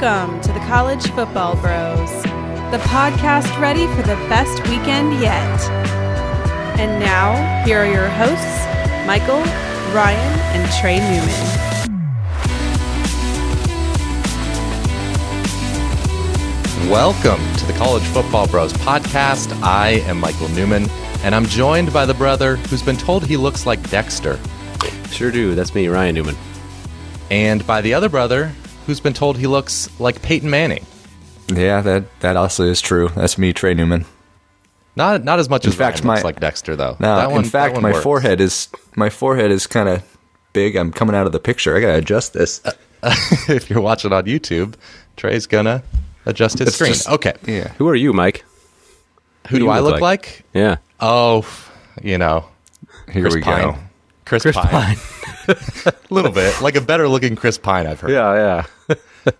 Welcome to the College Football Bros, the podcast ready for the best weekend yet. And now, here are your hosts, Michael, Ryan, and Trey Newman. Welcome to the College Football Bros podcast. I am Michael Newman, and I'm joined by the brother who's been told he looks like Dexter, Sure do. That's me, Ryan Newman. and by the other brother who's been told he looks like Peyton Manning. Yeah, that that also is true. That's me, Trey Newman. Not not as much as fact, Ryan looks my- like Dexter though. Now, That one- in that fact, one my works. forehead is my forehead is kind of big. I'm coming out of the picture. I gotta adjust this. if you're watching on YouTube, Trey's gonna adjust his It's screen. just- okay, Yeah, Who are you, Mike? who do, you I look look like? like? Yeah. Oh, you know, here Chris we Pine. go. Chris, Chris Pine. A little bit like a better looking Chris Pine. I've heard. Yeah, yeah.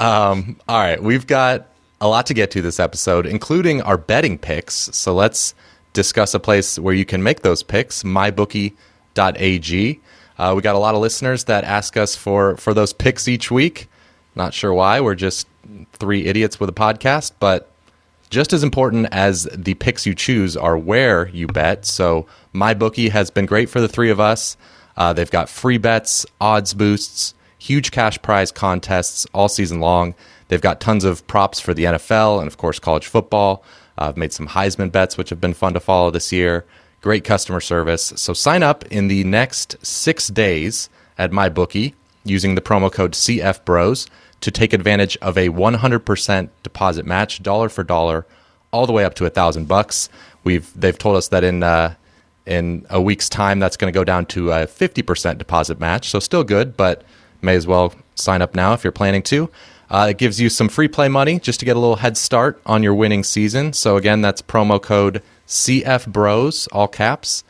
Um, all right, we've got a lot to get to this episode, including our betting picks. So let's discuss a place where you can make those picks, mybookie.ag. Uh, we got a lot of listeners that ask us for, for those picks each week. Not sure why. We're just three idiots with a podcast, but just as important as the picks you choose are where you bet. So MyBookie has been great for the three of us. Uh, they've got free bets, odds boosts, huge cash prize contests all season long. They've got tons of props for the NFL and, of course, college football. Uh, I've made some Heisman bets, which have been fun to follow this year. Great customer service. So sign up in the next six days at MyBookie using the promo code CFBROS to take advantage of a 100% deposit match, dollar for dollar, all the way up to a thousand bucks. We've they've told us that in uh, in a week's time that's going to go down to a 50% deposit match. So still good, but may as well sign up now if you're planning to. Uh, it gives you some free play money just to get a little head start on your winning season. So again, that's promo code CFBROS, all caps,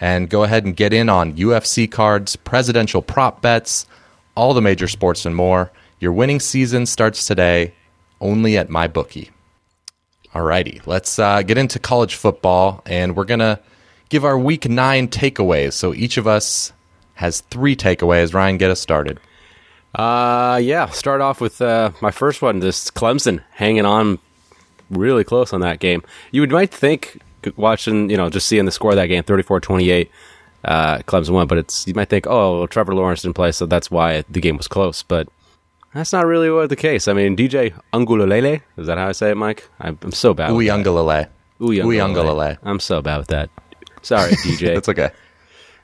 and go ahead and get in on UFC cards, presidential prop bets, all the major sports and more. Your winning season starts today, only at MyBookie. Alrighty, let's uh, get into college football, and we're gonna give our Week Nine takeaways. So each of us has three takeaways. Ryan, get us started. Uh, yeah. Start off with uh, my first one. This Clemson hanging on really close on that game. You would might think watching, you know, just seeing the score of that game, 34-28, uh, Clemson won. But it's you might think, oh, well, Trevor Lawrence didn't play, so that's why the game was close. But that's not really what the case. I mean, DJ Ungulele, is that how I say it, Mike? I'm, I'm so bad. with that. Uyunglele. Uyunglele. Uyunglele. I'm so bad with that. Sorry, DJ. That's okay.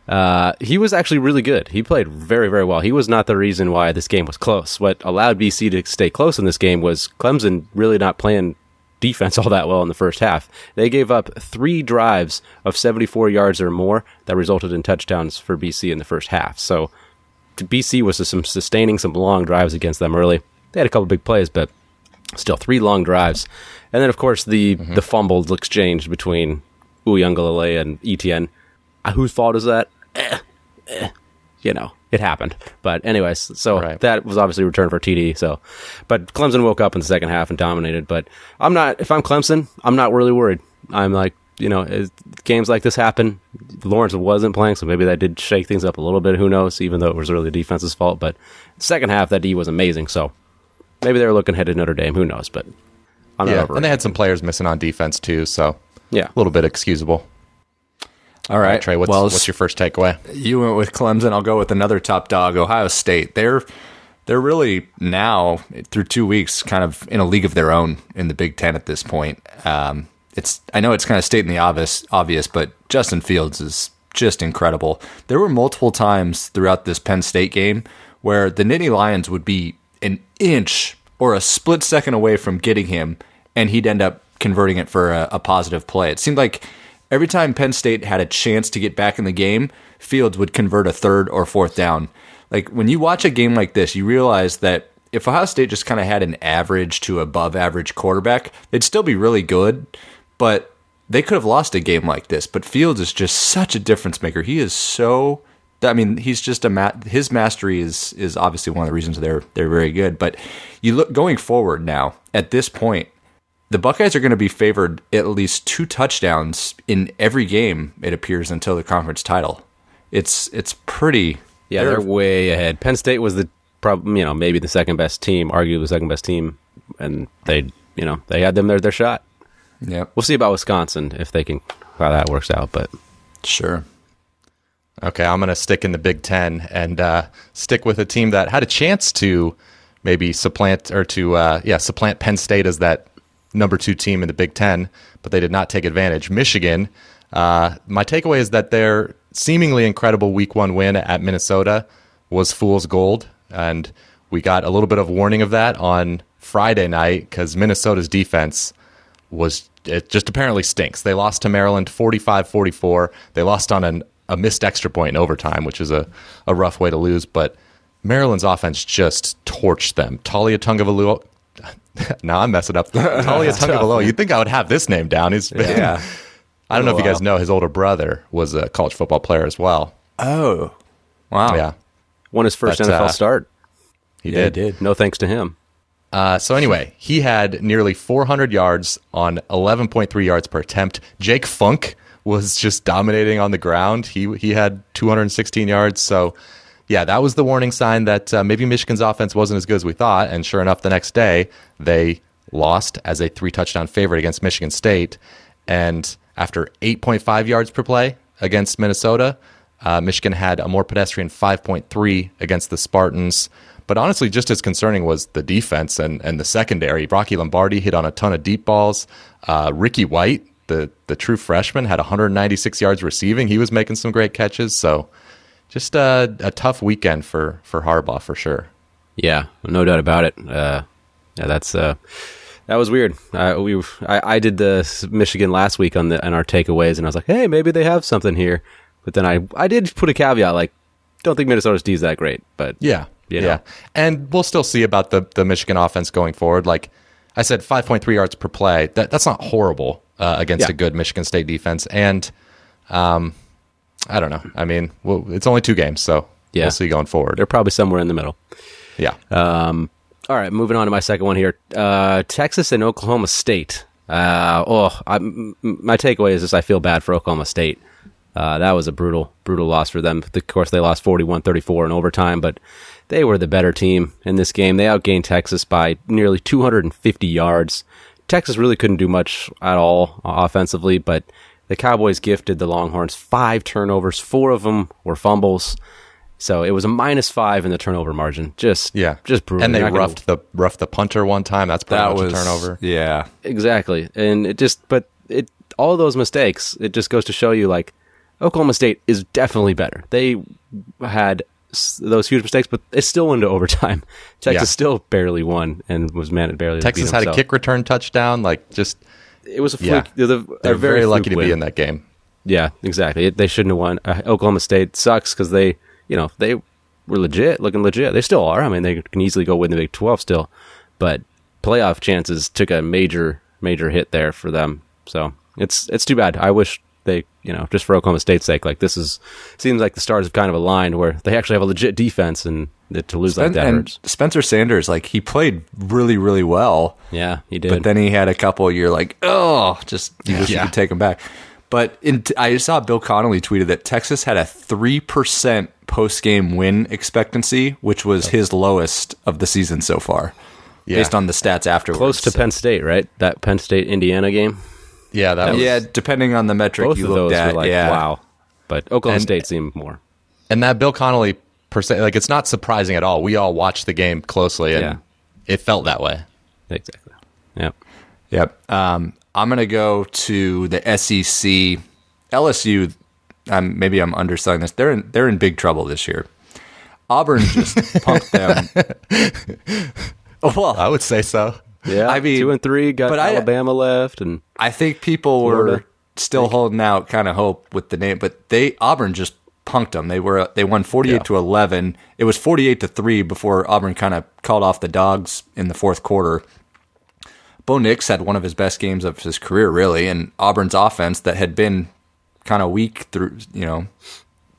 Uh, he was actually really good. He played very, very well. He was not the reason why this game was close. What allowed BC to stay close in this game was Clemson really not playing defense all that well in the first half. They gave up three drives of 74 yards or more that resulted in touchdowns for BC in the first half. So BC was some sustaining some long drives against them early. They had a couple big plays, but still three long drives. And then, of course, the the fumbled exchange between Uiagalelei and Etienne. Whose fault is that? Eh, eh, you know, it happened. But anyways, so Right. that was obviously returned for TD. So, but Clemson woke up in the second half and dominated. But I'm not. If I'm Clemson, I'm not really worried. I'm like, you know, games like this happen. Lawrence wasn't playing, so maybe that did shake things up a little bit. Who knows? Even though it was really the defense's fault. But second half, that D was amazing. So maybe they were looking ahead to Notre Dame. Who knows? But I'm not Yeah, over and they had some players missing on defense too, so Yeah. a little bit excusable. All right, Trey, what's, well, what's your first takeaway? You went with Clemson. I'll go with another top dog, Ohio State. They're they're really now through two weeks kind of in a league of their own in the Big Ten at this point. Um, it's I know it's kind of stating the obvious, obvious, but Justin Fields is just incredible. There were multiple times throughout this Penn State game where the Nittany Lions would be an inch or a split second away from getting him, and he'd end up converting it for a, a positive play. It seemed like every time Penn State had a chance to get back in the game, Fields would convert a third or fourth down. Like when you watch a game like this, you realize that if Ohio State just kind of had an average to above average quarterback, they'd still be really good, but they could have lost a game like this. But Fields is just such a difference maker. He is so I mean, he's just a ma- his mastery is is obviously one of the reasons they're they're very good. But you look going forward now at this point, the Buckeyes are going to be favored at least two touchdowns in every game. It appears until the conference title. It's it's pretty. Yeah, they're, way ahead. Penn State was the probably you know maybe the second best team, arguably the second best team, and they you know they had them their their shot. Yeah, We'll see about Wisconsin if they can how that works out, but Sure. Okay, I'm going to stick in the Big Ten and uh, stick with a team that had a chance to maybe supplant or to uh, yeah supplant Penn State as that number two team in the Big Ten, but they did not take advantage. Michigan. Uh, my takeaway is that their seemingly incredible Week One win at Minnesota was fool's gold, and we got a little bit of warning of that on Friday night because Minnesota's defense was it just apparently stinks. They lost to Maryland 45-44. They lost on an, a missed extra point in overtime, which is a, a rough way to lose, but Maryland's offense just torched them. Talia now I'm messing up. Taulia Tagovailoa. You'd think I would have this name down. He's Yeah. I don't know if you guys know his older brother was a college football player as well. Oh. Wow. Yeah, won his first NFL uh, start. he Yeah, did. it did. No thanks to him. Uh, so anyway, he had nearly 400 yards on 11.3 yards per attempt. Jake Funk was just dominating on the ground. He he had 216 yards. So yeah, that was the warning sign that uh, maybe Michigan's offense wasn't as good as we thought. And sure enough, the next day they lost as a three touchdown favorite against Michigan State. And after 8.5 yards per play against Minnesota, uh, Michigan had a more pedestrian 5.3 against the Spartans. But honestly, just as concerning was the defense and, and the secondary. Rocky Lombardi hit on a ton of deep balls. Uh, Ricky White, the, the true freshman, had 196 yards receiving. He was making some great catches. So just a, a tough weekend for, for Harbaugh for sure. Yeah, no doubt about it. Uh, yeah, that's uh, that was weird. Uh, we I, I did the Michigan last week on the on our takeaways, and I was like, hey, maybe they have something here. But then I I did put a caveat like, don't think Minnesota's D is that great, but Yeah. You know? Yeah. And we'll still see about the, the Michigan offense going forward. Like I said, 5.3 yards per play. That, that's not horrible uh, against Yeah. a good Michigan State defense. And um, I don't know. I mean, well, it's only two games, so Yeah. we'll see going forward. they're probably somewhere in the middle. Yeah. Um, all right, moving on to my second one here. Uh, Texas and Oklahoma State. Uh, oh, I, m- m- my takeaway is just I feel bad for Oklahoma State. Uh, that was a brutal, brutal loss for them. Of course, they lost 41-34 in overtime, but they were the better team in this game. They outgained Texas by nearly 250 yards. Texas really couldn't do much at all offensively, but the Cowboys gifted the Longhorns five turnovers. Four of them were fumbles. So it was a minus five in the turnover margin. Just yeah. just brutal. And they You're gonna- roughed the roughed the punter one time. That's pretty That much was a turnover. Yeah. exactly, and it just but it all those mistakes. It just goes to show you like Oklahoma State is definitely better. They had s- those huge mistakes, but it still went to overtime. Texas Yeah. still barely won and was man barely. Texas beat had them, a so kick return touchdown. Like, just, It was a fluke. yeah. They're, the- They're very, fluke lucky to win. be in that game. Yeah, exactly. It, they shouldn't have won. Uh, Oklahoma State sucks because they, you know, they were legit, looking legit. They still are. I mean, they can easily go win the Big Twelve still, but playoff chances took a major, major hit there for them. So it's it's too bad. I wish they, you know, just for Oklahoma State's sake, like this is seems like the stars have kind of aligned where they actually have a legit defense, and to lose like that and hurts. Spencer Sanders, like he played really, really well. Yeah, he did. But then he had a couple you're like, oh, just you wish you Yeah. could take him back. But in I saw Bill Connolly tweeted that Texas had a three percent post game win expectancy, which was his lowest of the season so far, Yeah. based on the stats afterwards. close to So- Penn State, right? That Penn State Indiana game. Yeah, that was, yeah, depending on the metric Both you of looked those at. were like, yeah, wow. But Oklahoma And- State seemed more. And that Bill Connolly per se, like it's not surprising at all. We all watched the game closely, and Yeah. it felt that way. Exactly. Yep. Yep. Um, I'm going to go to the SEC. LSU, um, maybe I'm underselling this. They're in, they're in big trouble this year. Auburn just punked them. well, I would say so. Yeah, I mean, two and three got but I- Alabama left, and I think people were Florida. still holding out kind of hope with the name, but they Auburn just punked them. They were they won 48 Yeah. to 11. It was 48 to 3 before Auburn kind of called off the dogs in the fourth quarter. Bo Nix had one of his best games of his career really, and Auburn's offense that had been kind of weak through, you know,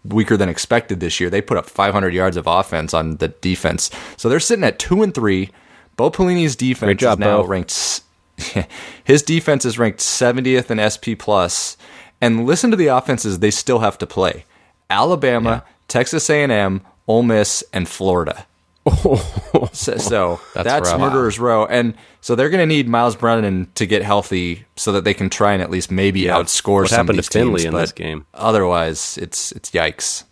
weaker than expected this year. They put up 500 yards of offense on the defense. So they're sitting at 2 and 3. Bo Pelini's defense job, is now Bo. ranked his defense is ranked 70th in SP plus. And listen to the offenses they still have to play. Alabama, Texas A&M, Ole Miss, and Florida. Oh. So, so That's that's, rough. murderers row, and so they're going to need Myles Brennan to get healthy so that they can try and at least maybe Yeah, outscore what some happened to Finley teams, in this game? Otherwise, it's it's yikes.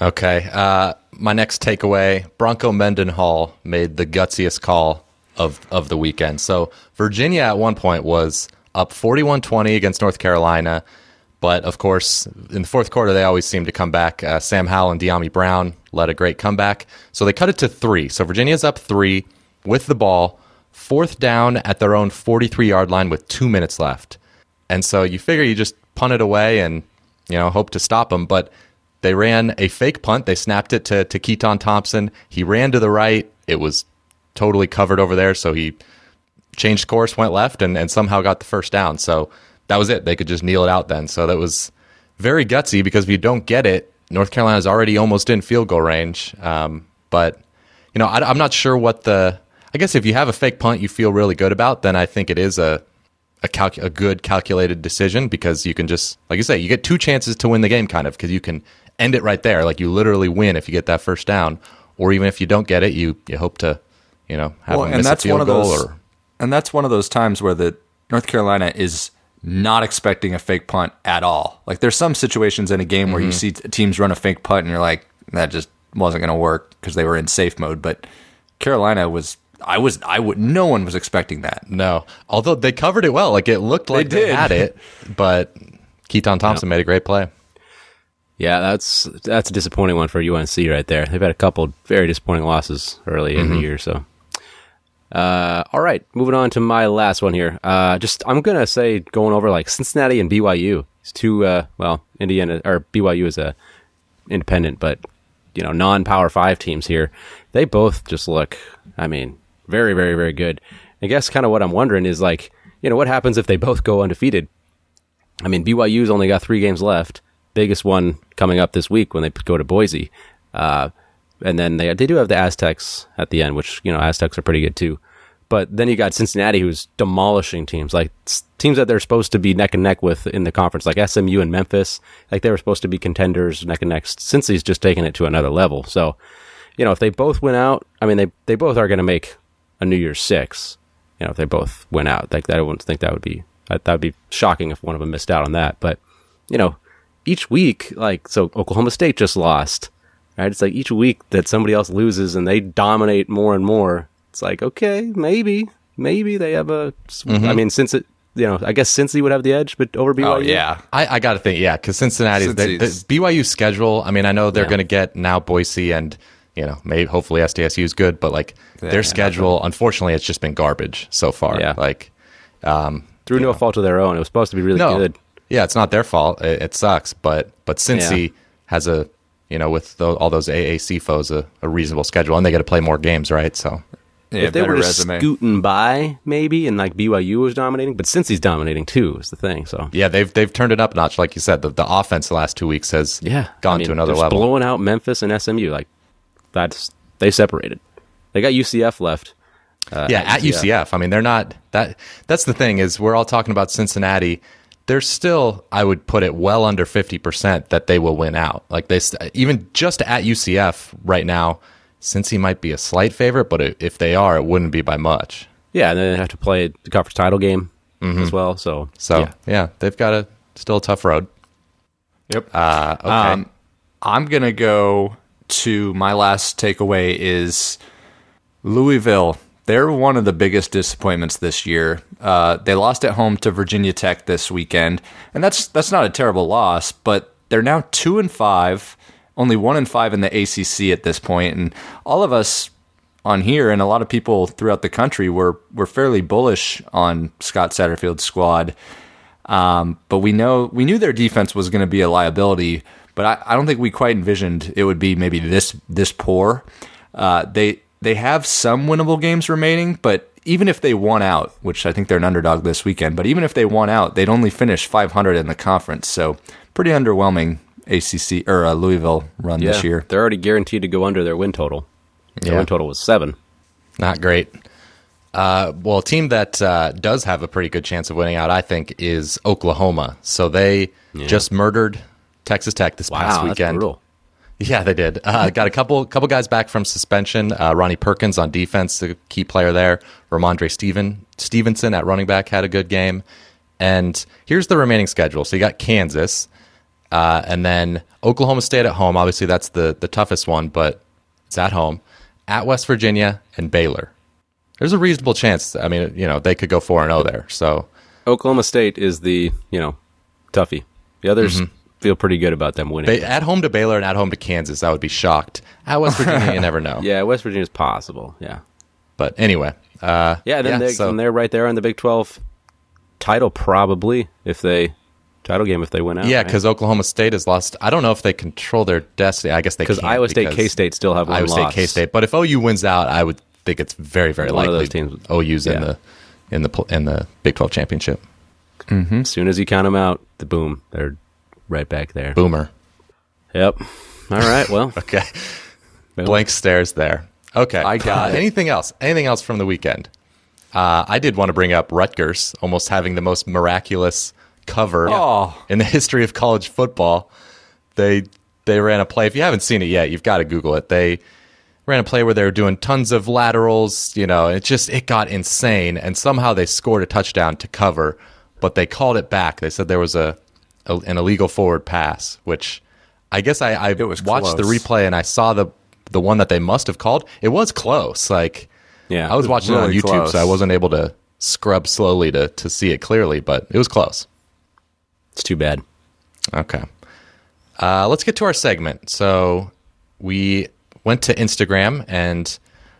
Okay. Uh, my next takeaway Bronco Mendenhall made the gutsiest call of, of the weekend. So, Virginia at one point was up 41 20 against North Carolina. But of course, in the fourth quarter, they always seem to come back. Uh, Sam Howell and Dyami Brown led a great comeback. So they cut it to three. So Virginia's up three with the ball, fourth down at their own 43 yard line with two minutes left. And so you figure you just punt it away and, you know, hope to stop them. But they ran a fake punt. They snapped it to, to Keytaon Thompson. He ran to the right. It was totally covered over there. So he changed course, went left, and, and somehow got the first down. So that was it. They could just kneel it out then. So that was very gutsy because if you don't get it, North Carolina is already almost in field goal range. Um, but, you know, I, am not sure what the. I guess if you have a fake punt you feel really good about, then I think it is a a, calc- a good calculated decision because you can just, like you say, you get two chances to win the game, kind of, because you can end it right there. Like you literally win if you get that first down, or even if you don't get it, you you hope to, you know, have them miss a field goal or and that's one of those times where the North Carolina is not expecting a fake punt at all. Like there's some situations in a game where you Mm-hmm. see teams run a fake punt and you're like, that just wasn't going to work because they were in safe mode. But Carolina was, I was, I would, no one was expecting that. No, although they covered it well. Like it looked like they, did. had it, but Keytaon Thompson made a great play. Yeah, that's that's a disappointing one for UNC right there. They've had a couple very disappointing losses early in the year. So, uh, all right, moving on to my last one here. Uh, just I'm gonna say going over like Cincinnati and BYU. It's two. Uh, well, Indiana or BYU is a independent, but you know, non-power five teams here. They both just look. I mean, very, very, very good. I guess kind of what I'm wondering is like, you know, what happens if they both go undefeated? I mean, BYU's only got three games left. Biggest one coming up this week when they go to Boise, uh, and then they they do have the Aztecs at the end, which you know Aztecs are pretty good too. But then you got Cincinnati, who's demolishing teams like teams that they're supposed to be neck and neck with in the conference, like SMU and Memphis. Like they were supposed to be contenders neck and neck. Cincy's just taking it to another level. So, you know, if they both win out, I mean, they they both are going to make a New Year's Six. You know, if they both went out, like I wouldn't think that would be that would be shocking if one of them missed out on that. But you know, each week, like so, Oklahoma State just lost. Right? It's like each week that somebody else loses and they dominate more and more. It's like okay, maybe, maybe they have a. Mm-hmm. I mean, since it, you know, I guess Cincy would have the edge, but over BYU. Oh yeah, I, I got to think, yeah, because Cincinnati's the, the BYU schedule. I mean, I know they're Yeah. going to get now Boise and you know maybe hopefully SDSU is good, but like Yeah, their yeah, schedule, unfortunately, it's just been garbage so far. Yeah. like um, through no fault of their own. It was supposed to be really no, good. Yeah, it's not their fault. It, it sucks, but but Cincy Yeah. has a you know with tho- all those AAC foes a, a reasonable schedule, and they got to play more games, right? So yeah if they were just resume. scooting by, maybe, and like BYU was dominating, but Cincy's dominating too, is the thing. So yeah, they've they've turned it up a notch, like you said. The, the offense the last two weeks has yeah, gone I mean, to another level. blowing out Memphis and SMU. Like that's they separated. They got UCF left. Uh, yeah, at UCF. I mean, they're not that. That's the thing is we're all talking about Cincinnati. They're still, I would put it, well under fifty percent that they will win out. Like they, even just at UCF right now, Cincy might be a slight favorite, but if they are, it wouldn't be by much. Yeah, and then they have to play the conference title game as well. So, So yeah. yeah, they've got a still a tough road. Yep. Uh, okay, Um, I'm gonna go to my last takeaway is Louisville. They're one of the biggest disappointments this year. Uh, they lost at home to Virginia Tech this weekend, and that's that's not a terrible loss. But they're now two and five, only one and five in the ACC at this point. point, and all of us on here and a lot of people throughout the country were were fairly bullish on Scott Satterfield's squad. Um, but we know we knew their defense was going to be a liability, but I, I don't think we quite envisioned it would be maybe this this poor. Uh, they they have some winnable games remaining, but even if they won out, which I think they're an underdog this weekend, but even if they won out, they'd only finish 500 in the conference. So pretty underwhelming ACC or uh, Louisville run yeah, this year. they're already guaranteed to go under their win total. Their Yeah. win total was seven. not great. Uh, well, a team that uh, does have a pretty good chance of winning out, I think, is Oklahoma. So they just murdered Texas Tech this past Wow, that's weekend. Yeah, they did. Uh, got a couple couple guys back from suspension. Uh, Ronnie Perkins on defense, the key player there. Rhamondre Steven Stevenson at running back had a good game. And here's the remaining schedule. So you got Kansas, uh, and then Oklahoma State at home. Obviously, that's the the toughest one, but it's at home. At West Virginia and Baylor. There's a reasonable chance. I mean, you know, they could go four and zero there. So Oklahoma State is the you know toughie. The others Mm-hmm. Feel pretty good about them winning. ba- at home to Baylor and at home to Kansas, I would be shocked. At West Virginia, you never know. yeah, West Virginia's possible. Yeah, But anyway, uh, yeah. Then they, so- and they're right there on the Big Twelve title, probably if they title game if they win out. Yeah, because Oklahoma State has lost. I don't know if they control their destiny. I guess they because Iowa State, K State still have one Iowa State. K State. But if OU wins out, I would think it's very, very One likely those teams- OU's in the in the in the Big Twelve championship. Mm-hmm. As soon as you count them out, the boom, they're right back there. Boomer. Yep. All right. Well, Okay, Boom. blank stares there. Okay, I got it. anything else? Anything else from the weekend? Uh, I did want to bring up Rutgers almost having the most miraculous cover Oh. in the history of college football. They they ran a play. If you haven't seen it yet, you've got to Google it. They ran a play where they were doing tons of laterals. You know, it just it got insane, and somehow they scored a touchdown to cover, but they called it back. They said there was a, a an illegal forward pass, which I guess I, I was watched the replay and I saw the the one that they must have called. It was close. Like yeah. I was watching it on YouTube, close. so I wasn't able to scrub slowly to to see it clearly, but it was close. It's too bad. Okay. Uh, let's get to our segment. So we went to Instagram and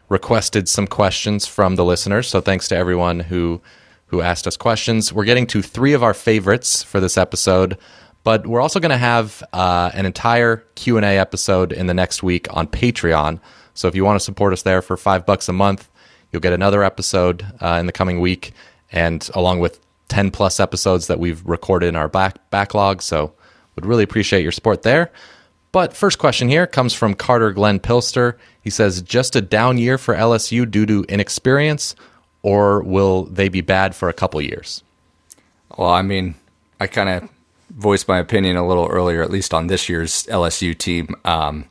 requested some questions from the listeners. So thanks to everyone who who asked us questions. We're getting to three of our favorites for this episode, but we're also going to have uh, an entire Q and A episode in the next week on Patreon. So if you want to support us there for five bucks a month, you'll get another episode uh, in the coming week, and along with ten plus episodes that we've recorded in our back backlog. So would really appreciate your support there. But first question here comes from Carter Glenn Pilster. He says, just a down year for LSU due to inexperience, or will they be bad for a couple years? Well, I mean, I kind of voiced my opinion a little earlier, at least on this year's LSU team. Um,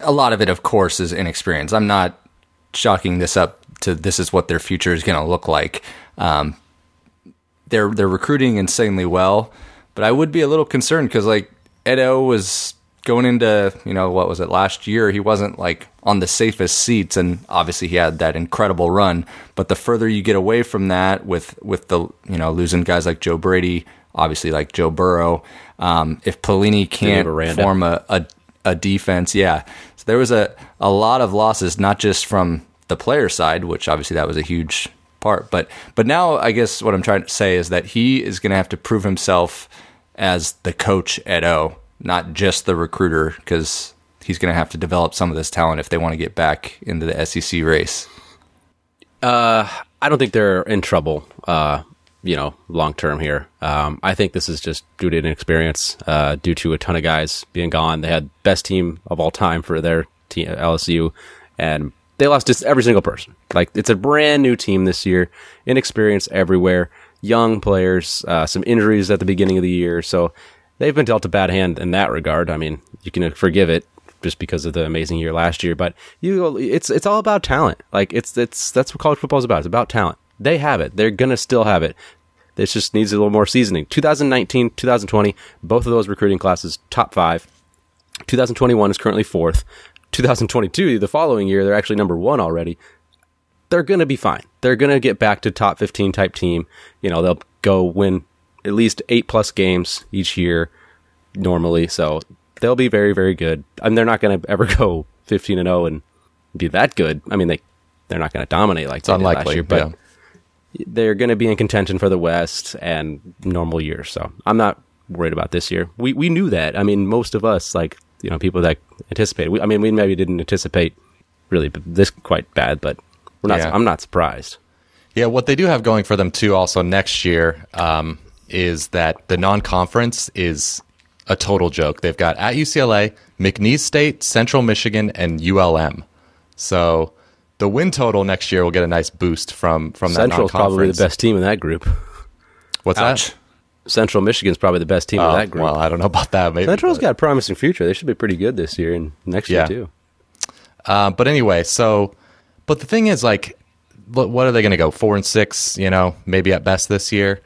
a lot of it, of course, is inexperience. I'm not chalking this up to this is what their future is going to look like. Um, they're they're recruiting insanely well, but I would be a little concerned because like Edo was going into you know what was it last year he wasn't like on the safest seats and obviously he had that incredible run. But the further you get away from that with with the you know losing guys like Joe Brady obviously like Joe Burrow um, if Pelini can't form a, a a defense yeah. So there was a a lot of losses not just from the player side which obviously that was a huge part. But but now I guess what I'm trying to say is that he is going to have to prove himself as the coach at O, not just the recruiter, because he's going to have to develop some of this talent if they want to get back into the SEC race. I don't think they're in trouble, uh, you know, long term here. Um, I think this is just due to inexperience, uh, due to a ton of guys being gone. They had best team of all time for their team, LSU, and they lost just every single person. Like it's a brand new team this year, inexperience everywhere, young players, uh, some injuries at the beginning of the year, so they've been dealt a bad hand in that regard. I mean, you can forgive it just because of the amazing year last year. But you, it's it's all about talent. Like it's it's that's what college football is about. It's about talent. They have it. They're gonna still have it. This just needs a little more seasoning. 2019, 2020, both of those recruiting classes top five. 2021 is currently fourth. 2022, the following year, they're actually number one already. They're gonna be fine. They're gonna get back to top 15 type team. You know, they'll go win at least eight plus games each year normally. So they'll be very, very good. I mean, they're not going to ever go 15 and 0 and be that good. I mean, they they're not going to dominate like they did last unlikely, year, but they're going to be in contention for the West and normal years. So I'm not worried about this year. We we knew that. I mean, most of us, like you know, people that anticipated. We, I mean, we maybe didn't anticipate really this quite bad, but we're not. Yeah. I'm not surprised. Yeah, what they do have going for them too, also next year, um, is that the non-conference is a total joke. They've got at UCLA, McNeese State, Central Michigan, and ULM. So the win total next year will get a nice boost from from that Central's probably the best team in that group. What's Ouch. that? Central Michigan's probably the best team of Oh, that group. well, I don't know about that. Maybe Central's but- got a promising future. They should be pretty good this year and next Yeah. year too. Uh, but anyway, so, but the thing is, like, what, what are they going to go four and six? You know, maybe at best this year.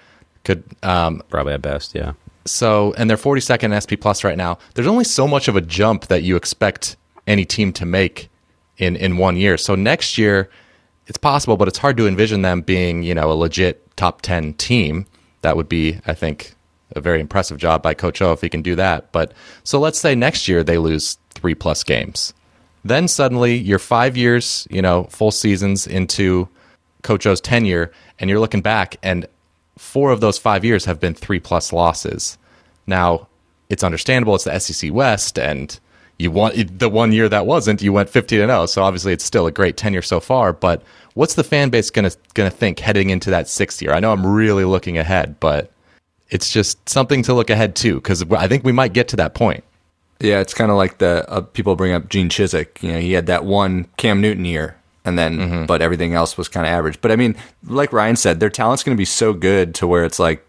Could um, Probably at best, yeah. so, and they're 42nd SP Plus right now. There's only so much of a jump that you expect any team to make in in one year. So next year, it's possible, but it's hard to envision them being, you know, a legit top 10 team. That would be, I think, a very impressive job by Coach O if he can do that. But so let's say next year they lose three plus games. Then suddenly you're five years, you know, full seasons into Coach O's tenure, and you're looking back, and four of those five years have been three plus losses. Now, it's understandable. It's the SEC West, and you want the one year that wasn't. You went 15 and 0, so obviously it's still a great tenure so far. But what's the fan base gonna gonna think heading into that sixth year? I know I'm really looking ahead, but it's just something to look ahead to because I think we might get to that point. Yeah, it's kind of like the uh, people bring up Gene Chizik. You know, he had that one Cam Newton year, and then Mm-hmm. but everything else was kind of average. But I mean, like Ryan said, their talent's going to be so good to where it's like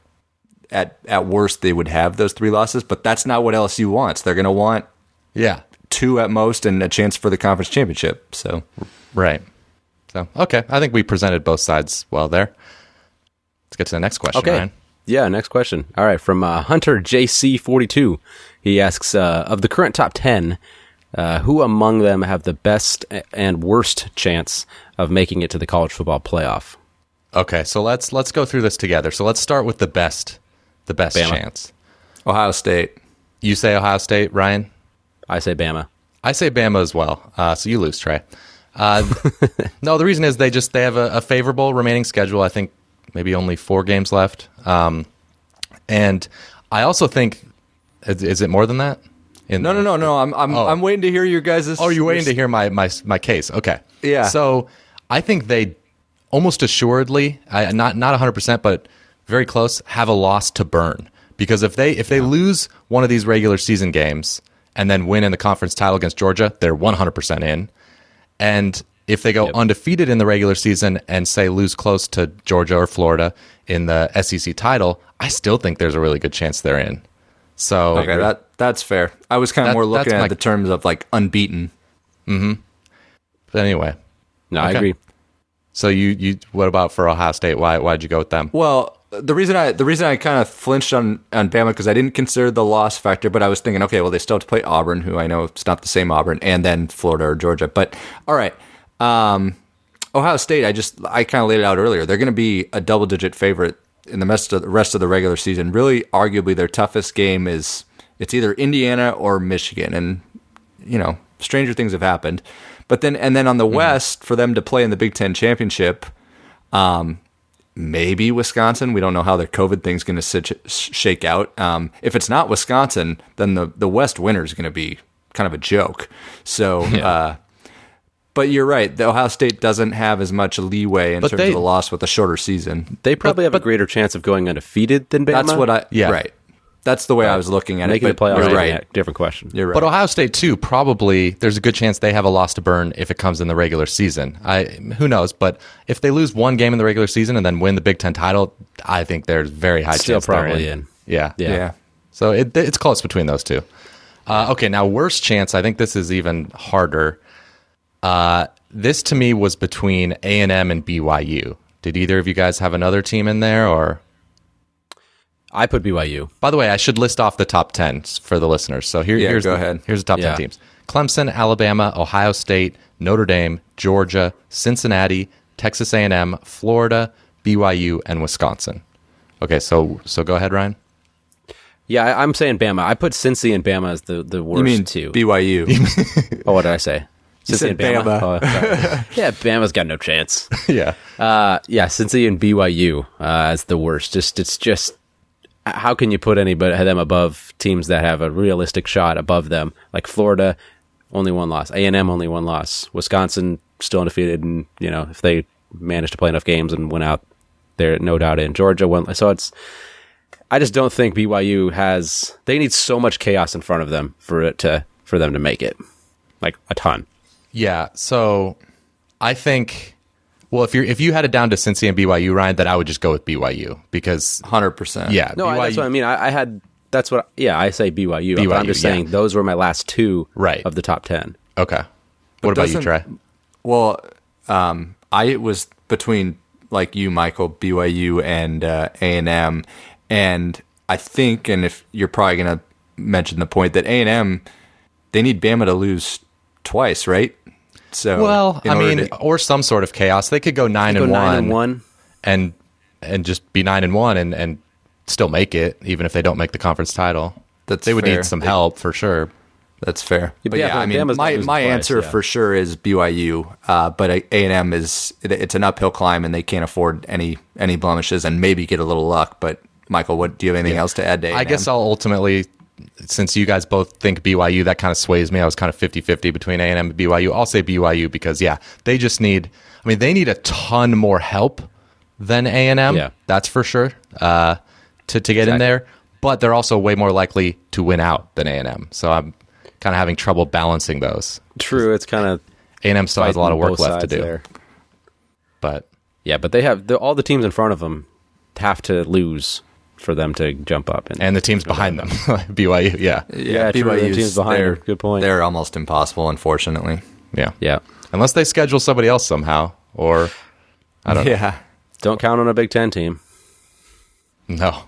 at at worst they would have those three losses, but that's not what LSU wants. They're going to want Yeah, two at most and a chance for the conference championship. So right. So okay, I think we presented both sides well there. Let's get to the next question. Okay. Ryan. Yeah, next question. All right, from uh, Hunter JC42. He asks uh, Of the current top 10, uh, who among them have the best and worst chance of making it to the college football playoff? Okay, so let's let's go through this together. So let's start with the best, the best Bama. chance. Ohio State. You say Ohio State, Ryan. I say Bama. I say Bama as well. Uh, so you lose, Trey. Uh, no, the reason is they just they have a, a favorable remaining schedule. I think maybe only four games left. Um, and I also think is, is it more than that? In, No, no, no, no. I'm I'm oh. I'm waiting to hear your guys'. Oh, you're waiting to hear my my my case. Okay. Yeah. So I think they almost assuredly, I, not not 100, percent but very close, have a loss to burn because if they if they lose one of these regular season games and then win in the conference title against Georgia, they're 100 percent in. And if they go undefeated in the regular season and say lose close to Georgia or Florida in the SEC title, I still think there's a really good chance they're in. So Okay, that that's fair. I was kind of That- more looking at my- the terms of like unbeaten. but anyway, No, I agree. so you you what about for Ohio State? Why why'd you go with them? Well, the reason I the reason I kind of flinched on on Bama because I didn't consider the loss factor, but I was thinking, okay, well they still have to play Auburn, who I know it's not the same Auburn, and then Florida or Georgia. But all right, um, Ohio State. I just I kind of laid it out earlier. They're going to be a double digit favorite in the rest of the rest of the regular season. Really, arguably their toughest game is it's either Indiana or Michigan, and you know stranger things have happened. But then and then on the West for them to play in the Big Ten championship maybe Wisconsin. We don't know how their COVID thing's going to shake out. Um, if it's not Wisconsin, then the the West winner is going to be kind of a joke. So, uh, but you're right. The Ohio State doesn't have as much leeway in But terms they- of the loss with a shorter season. They probably have a greater chance of going undefeated than Bama. That's what I. Yeah. Right. That's the way I was looking at Making it. the playoffs. But right. Different question. You're right. But Ohio State too, probably there's a good chance they have a loss to burn if it comes in the regular season. I who knows, but if they lose one game in the regular season and then win the Big Ten title, I think there's very high Still chance they're probably in. in. Yeah, Yeah. yeah. So it, it's close between those two. Uh, okay, now worst chance. I think this is even harder. Uh, this to me was between A and M and BYU. Did either of you guys have another team in there, or? I put BYU. By the way, I should list off the top 10 for the listeners. So here, Yeah, here's, go the, ahead. here's the top Yeah. 10 teams Clemson, Alabama, Ohio State, Notre Dame, Georgia, Cincinnati, Texas A&M, Florida, BYU, and Wisconsin. Okay, so so go ahead, Ryan. Yeah, I, I'm saying Bama. I put Cincy and Bama as the, the worst You mean two. BYU? oh, what did I say? Said Bama. Oh, yeah, Bama's got no chance. yeah. Uh, yeah, Cincy and BYU uh, as the worst. Just it's just how can you put anybody them above teams that have a realistic shot above them? Like Florida, only one loss. A and M only one loss. Wisconsin still undefeated, and you know if they manage to play enough games and win out, they're no doubt in. Georgia so it's. I just don't think BYU has. They need so much chaos in front of them for it to for them to make it, like a ton. Yeah. So I think Well, if you're if you had it down to Cincy and BYU, Ryan, then I would just go with BYU because Hundred percent. yeah, No, I, that's what I mean. I, I had that's what. Yeah, I say BYU. but I'm BYU, just yeah. saying those were my last two Right. of the top ten. Okay. What about you, doesn't- Trey? Well, um, I was between like you, Michael, BYU, and uh, A and M, and I think, and if you're probably gonna mention the point that A and M, they need Bama to lose twice, right? So, Well, I mean, to- or some sort of chaos. They could go nine Go and nine one, and one. and and just be nine and one and and still make it, even if they don't make the conference title. That's they would fair. need some They- help for sure. That's fair. Yeah, but yeah, yeah, I mean, Bama's my my twice, answer yeah. for sure is BYU. Uh, but A and M is it- it's an uphill climb, and they can't afford any any blemishes, and maybe get a little luck. But Michael, what do you have anything else to add to A&M? I guess I'll ultimately, since you guys both think BYU, that kind of sways me. I was kind of 50 50 between A&M and BYU. I'll say BYU because, yeah, they just need, I mean, they need a ton more help than A&M. Yeah. That's for sure, uh, to, to get in there. But they're also way more likely to win out than A&M. So I'm kind of having trouble balancing those. True, it's kind of A&M still has a lot of work left to do. There. But Yeah, but they have the, all the teams in front of them have to lose for them to jump up. and the teams behind them, BYU, yeah. Yeah, true, the teams behind them. Good point. They're almost impossible, unfortunately. Yeah. yeah, Unless they schedule somebody else somehow, or I don't know. yeah. don't count on a Big Ten team. No.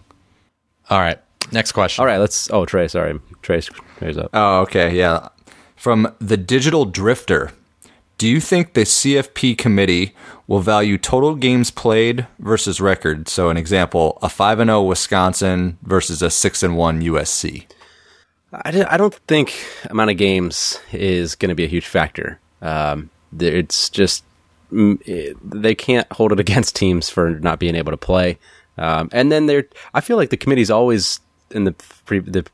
All right. Next question. All right, let's. Oh, Trey, sorry, Trey's, Trey's up. Oh, okay, yeah. From the Digital Drifter, do you think the CFP committee will value total games played versus record? So, an example: a five and zero Wisconsin versus a six and one USC. I, don't think amount of games is going to be a huge factor. Um, it's just mm, they can't hold it against teams for not being able to play. Um, and then they're, I feel like the committee's always in the pre, the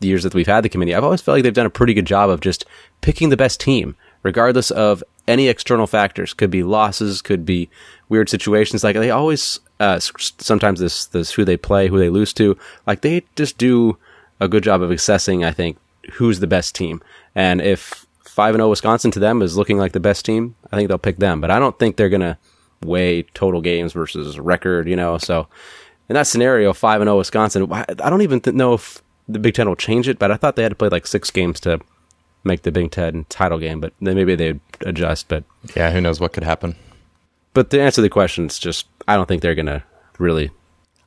years that we've had the committee, I've always felt like they've done a pretty good job of just picking the best team, regardless of any external factors. Could be losses, could be weird situations. Like they always, uh, sometimes this, this who they play, who they lose to. Like they just do a good job of assessing. I think who's the best team, and if five and zero Wisconsin to them is looking like the best team, I think they'll pick them. But I don't think they're gonna weigh total games versus record. You know, so in that scenario, five and zero Wisconsin. I I don't even th- know if the Big Ten will change it, but I thought they had to play like six games to make the Big Ten title game. But then maybe they'd adjust. But Yeah, who knows what could happen. but to answer the question, it's just I don't think they're gonna really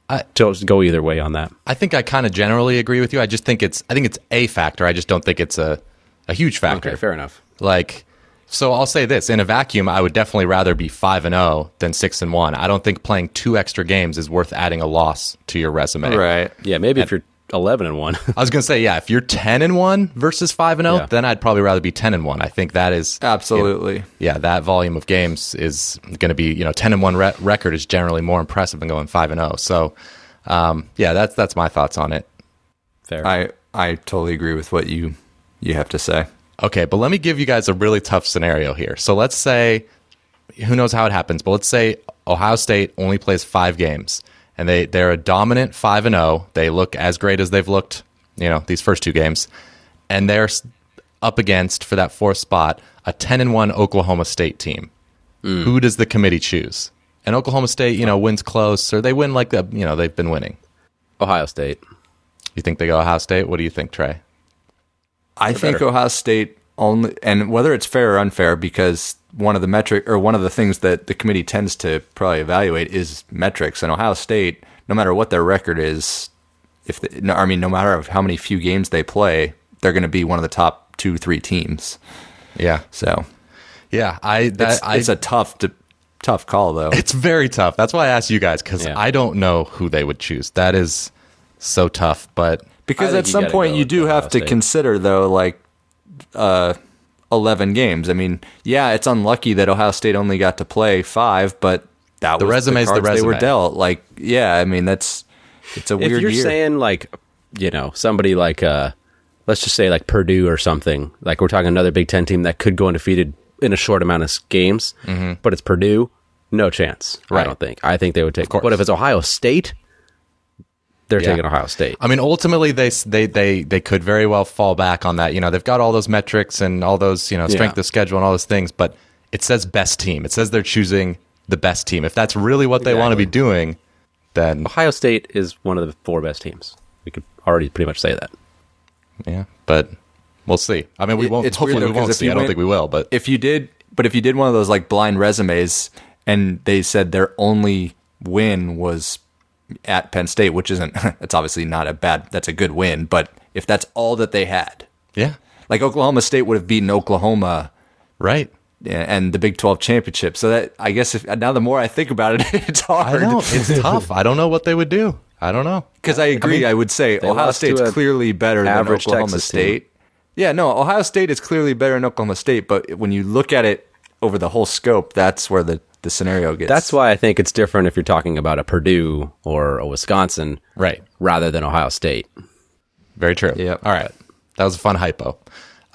I- to- go either way on that. I think I kind of generally agree with you. I just think it's I think it's a factor. I just don't think it's a a huge factor. Okay, fair enough. Like so I'll say this, in a vacuum I would definitely rather be 5 and 0 than 6 and 1. I don't think playing two extra games is worth adding a loss to your resume. Right. Yeah, maybe if you're eleven and one. I was going to say yeah, if you're 10 and 1 versus 5 and 0, Yeah. then I'd probably rather be 10 and 1. I think that is Absolutely. yeah, that volume of games is going to be, you know, 10 and 1 re- record is generally more impressive than going 5 and 0. So um, yeah, that's that's my thoughts on it. fair. I I totally agree with what you you have to say. Okay, but let me give you guys a really tough scenario here. So let's say, who knows how it happens, but let's say Ohio State only plays five games, and they they're a dominant five and zero. They look as great as they've looked, you know, these first two games, and they're up against for that fourth spot a ten and one Oklahoma State team. Hmm. Who does the committee choose? And Oklahoma State, you know, wins close, or they win like the, you know, they've been winning. Ohio State. You think they go Ohio State? What do you think, Trey? I think Ohio State only, and whether it's fair or unfair, because one of the metric or one of the things that the committee tends to probably evaluate is metrics. And Ohio State, no matter what their record is, if they, no, I mean, no matter how many few games they play, they're going to be one of the top two, three teams. Yeah, So yeah. I that it's, I, it's a tough, to, tough call, though. It's very tough. That's why I asked you guys because Yeah. I don't know who they would choose. That is so tough. But Because at some point you do have to consider though like uh 11 games. I mean, yeah, it's unlucky that Ohio State only got to play 5, but that The was resume's the cards they were dealt. Like, yeah, I mean, that's it's a if weird If you're year. saying like you know somebody like uh let's just say like Purdue or something like we're talking another Big Ten team that could go undefeated in a short amount of s- games, but it's Purdue, no chance. Right. I don't think. I think they would take. course. But if it's Ohio State, they're Yeah. taking Ohio State. I mean, ultimately, they they they they could very well fall back on that. You know, they've got all those metrics and all those you know strength Yeah. of schedule and all those things, but it says best team. It says they're choosing the best team. If that's really what they want to be doing, then Ohio State is one of the four best teams. We could already pretty much say that. yeah. But we'll see. I mean, we won't. it's weird, hopefully, though, we 'cause won't see. you I don't went- think we will. But if you did, but if you did one of those like blind resumes and they said their only win was at Penn State, which isn't, that's obviously not a bad, that's a good win. But if that's all that they had, yeah, like Oklahoma State would have beaten Oklahoma right. and the Big 12 championship. So that, I guess if now the more I think about it, it's I hard. know it's tough. I don't know what they would do. I don't know. Because I agree, I, would say Ohio lost to State's clearly better than Oklahoma Texas State. Yeah, no, Ohio State is clearly better than Oklahoma State, but when you look at it over the whole scope, that's where the, the scenario gets. That's why I think it's different if you're talking about a Purdue or a Wisconsin Right. rather than Ohio State. Very true. Yeah. All right. That was a fun hypo.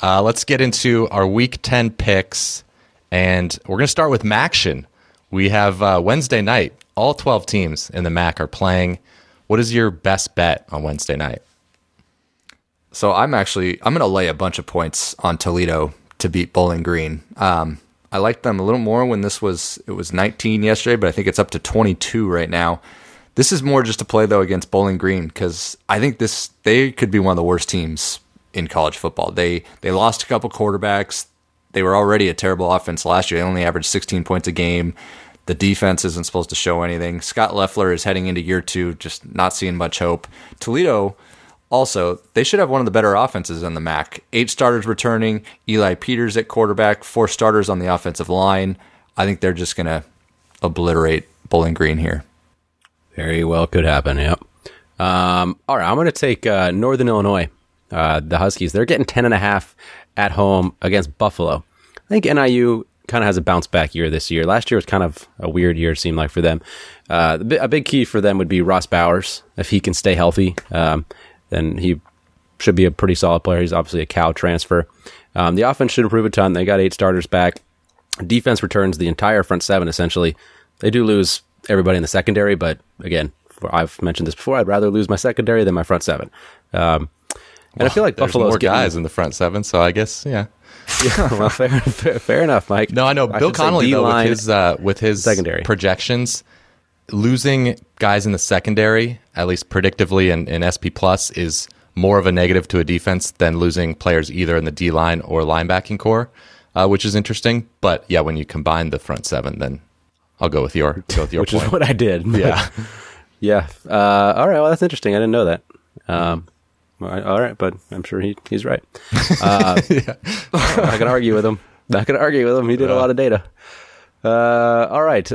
Uh, let's get into our week 10 picks. And we're going to start with MACtion. We have uh, Wednesday night. All 12 teams in the MAC are playing. What is your best bet on Wednesday night? So I'm actually I'm going to lay a bunch of points on Toledo to beat Bowling Green. Um, I liked them a little more when this was it was 19 yesterday, but I think it's up to 22 right now. This is more just a play though against Bowling Green because I think this they could be one of the worst teams in college football. They they lost a couple quarterbacks. They were already a terrible offense last year. They only averaged 16 points a game. The defense isn't supposed to show anything. Scot Loeffler is heading into year two, just not seeing much hope. Toledo also, they should have one of the better offenses in the MAC. Eight starters returning, Eli Peters at quarterback, four starters on the offensive line. I think they're just going to obliterate Bowling Green here. Very well could happen. Yep. Um, all right, I'm going to take uh, Northern Illinois. Uh, the Huskies. They're getting ten and a half at home against Buffalo. I think NIU kind of has a bounce back year this year. Last year was kind of a weird year, it seemed like for them. Uh, a big key for them would be Ross Bowers. If he can stay healthy, um, then he should be a pretty solid player. He's obviously a Cal transfer. Um, the offense should improve a ton. They got eight starters back. Defense returns the entire front seven essentially. They do lose everybody in the secondary, but again, I've mentioned this before. I'd rather lose my secondary than my front seven. Um, and I feel like There's Buffalo's more getting, guys in the front seven, so I guess, yeah. well, fair, fair, fair enough, Mike. No, I know Bill should Connolly though with his uh, with his secondary. projections, losing guys in the secondary, at least predictively in, in SP plus, is more of a negative to a defense than losing players either in the D line or linebacking core, uh, which is interesting. But yeah, when you combine the front seven, then I'll go with your go with your which point. is what I did. yeah, yeah. Uh, all right. Well, that's interesting. I didn't know that. Um, all right, but I'm sure he, he's right. Uh, I'm not gonna argue with him. Not gonna argue with him. He did a lot of data. Uh, all right.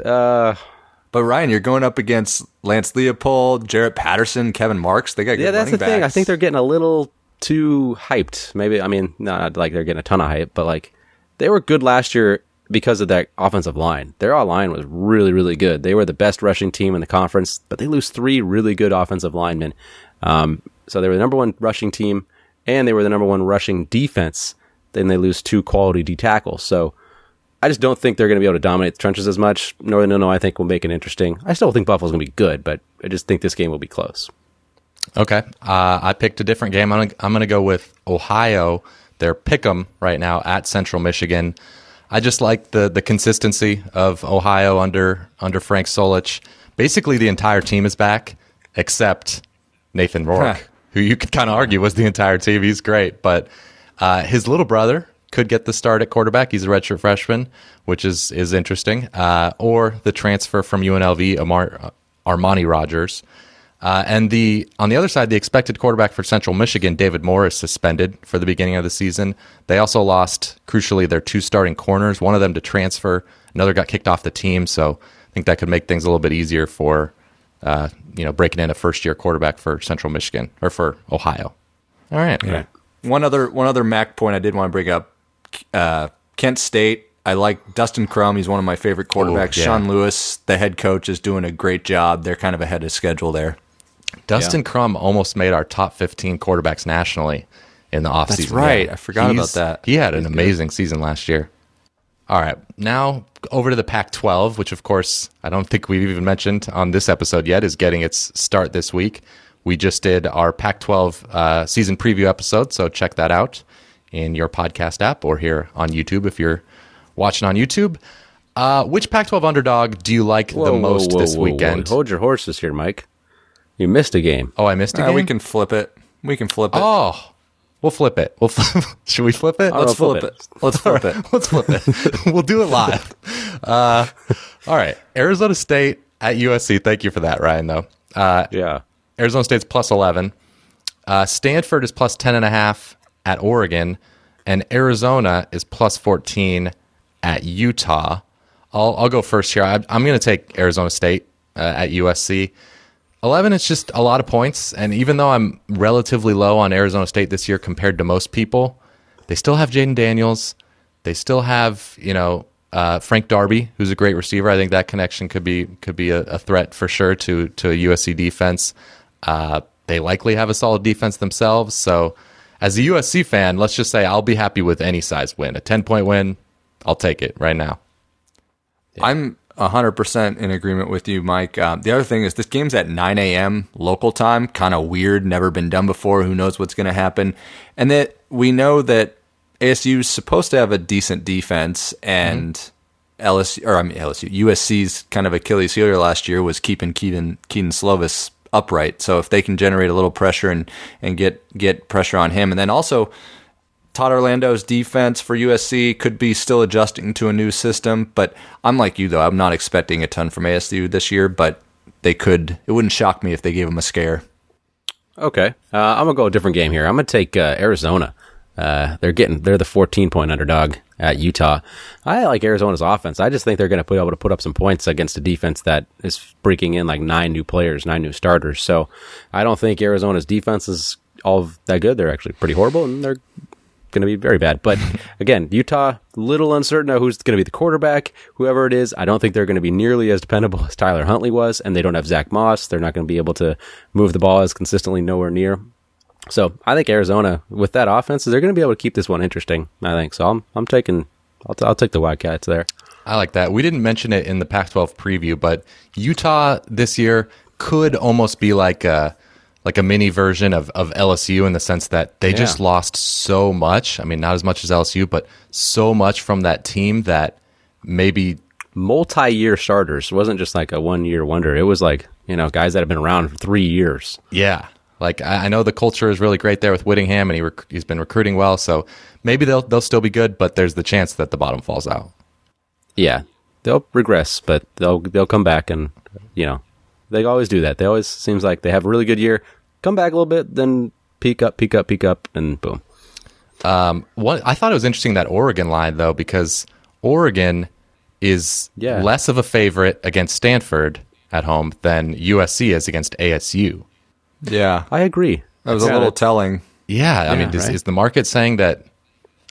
But Ryan, you're going up against Lance Leopold, Jaret Patterson, Kevin Marks. They got good yeah, that's the running thing. I think they're getting a little too hyped. Maybe I mean not like they're getting a ton of hype, but like they were good last year because of that offensive line. Their all line was really really good. They were the best rushing team in the conference, but they lose three really good offensive linemen. Um, so they were the number one rushing team, and they were the number one rushing defense. Then they lose two quality D tackles. So I just don't think they're going to be able to dominate the trenches as much. Northern Illinois, I think, will make it interesting. I still think Buffalo's going to be good, but I just think this game will be close. Okay. Uh, I picked a different game. I'm gonna, I'm going to go with Ohio. They're pick'em right now at Central Michigan. I just like the the consistency of Ohio under under Frank Solich. Basically, the entire team is back except Nathan Rourke, Huh. who you could kind of argue was the entire team. He's great, but uh, his little brother could get the start at quarterback. He's a redshirt freshman, which is is interesting. Uh, or the transfer from UNLV, Amar, Armani Rogers. Uh, and the on the other side, the expected quarterback for Central Michigan, David Moore, is suspended for the beginning of the season. They also lost, crucially, their two starting corners. One of them to transfer, another got kicked off the team. So I think that could make things a little bit easier for uh, you know breaking in a first year quarterback for Central Michigan or for Ohio. All right, Right. One other one other Mac point I did want to bring up. Uh, Kent State. I like Dustin Crum. He's one of my favorite quarterbacks. yeah. Sean Lewis, the head coach, is doing a great job. They're kind of ahead of schedule there. Dustin Crum almost made our top 15 quarterbacks nationally in the offseason. That's right. I forgot He's- about that. He had an amazing season last year. All right. Now over to the Pac 12, which, of course, I don't think we've even mentioned on this episode yet, is getting its start this week. We just did our Pac 12 uh, season preview episode, so check that out in your podcast app or here on YouTube if you're watching on YouTube. Uh, which Pac-12 underdog do you like the most this weekend? Hold your horses here, Mike. You missed a game. Oh, I missed a Uh, game. we can flip it. We can flip it. Oh, we'll flip it. We'll flip. Should we flip it? Let's flip flip it. it. Let's flip it. Let's flip it. we'll do it live. Uh, all right. Arizona State at USC. Thank you for that, Ryan, though. Uh, Yeah. Arizona State's plus 11. Uh, Stanford is plus 10.5 at Oregon. And Arizona is plus 14 at Utah. I'll, I'll go first here. I, I'm going to take Arizona State uh, at USC. 11 is just a lot of points. And even though I'm relatively low on Arizona State this year compared to most people, they still have Jayden Daniels. They still have, you know, uh, Frank Darby, who's a great receiver. I think that connection could be could be a, a threat for sure to to a USC defense. Uh, they likely have a solid defense themselves. So, as a USC fan, let's just say I'll be happy with any size win. A ten point win, I'll take it right now. I'm 100% in agreement with you, Mike. Um, the other thing is this game's at 9 a.m. local time, kind of weird, never been done before. Who knows what's going to happen? And that we know that ASU is supposed to have a decent defense, and LSU or I mean LSU USC's kind of Achilles heel last year was keeping Kedon Kedon Slovis upright. So if they can generate a little pressure and and get get pressure on him, and then also Todd Orlando's defense for USC could be still adjusting to a new system, but I'm like you though. I'm not expecting a ton from ASU this year, but they could. It wouldn't shock me if they gave him a scare. Okay. Uh, I'm gonna go a different game here. I'm gonna take uh, Arizona. Uh, they're getting they're the 14 point underdog at Utah. I like Arizona's offense. I just think they're going to be able to put up some points against a defense that is breaking in like nine new players, nine new starters. So I don't think Arizona's defense is all that good. They're actually pretty horrible, and they're going to be very bad. But again, Utah, little uncertain of who's going to be the quarterback. Whoever it is, I don't think they're going to be nearly as dependable as Tyler Huntley was, and they don't have Zack Moss. They're not going to be able to move the ball as consistently nowhere near. So I think Arizona, with that offense, is they're going to be able to keep this one interesting. I think so. I'm I'm taking I'll, t- I'll take the Wildcats there. I like that. We didn't mention it in the Pac-12 preview, but Utah this year could almost be like a like a mini version of, of LSU in the sense that they just lost so much. I mean, not as much as LSU, but so much from that team that maybe Multi-year starters It wasn't just like a one-year wonder. It was like you know guys that have been around for three years. yeah. Like I, I know the culture is really great there with Whittingham, and he rec- he's been recruiting well. So maybe they'll they'll still be good, but there's the chance that the bottom falls out. Yeah, they'll regress, but they'll they'll come back, and you know they always do that. They always seems like they have a really good year, come back a little bit, then peak up, peak up, peak up, and boom. Um, What I thought it was interesting that Oregon line though, because Oregon is Yeah. less of a favorite against Stanford at home than USC is against ASU. Yeah, I agree. that was a little that- telling. Yeah, I mean, is, right. is the market saying that?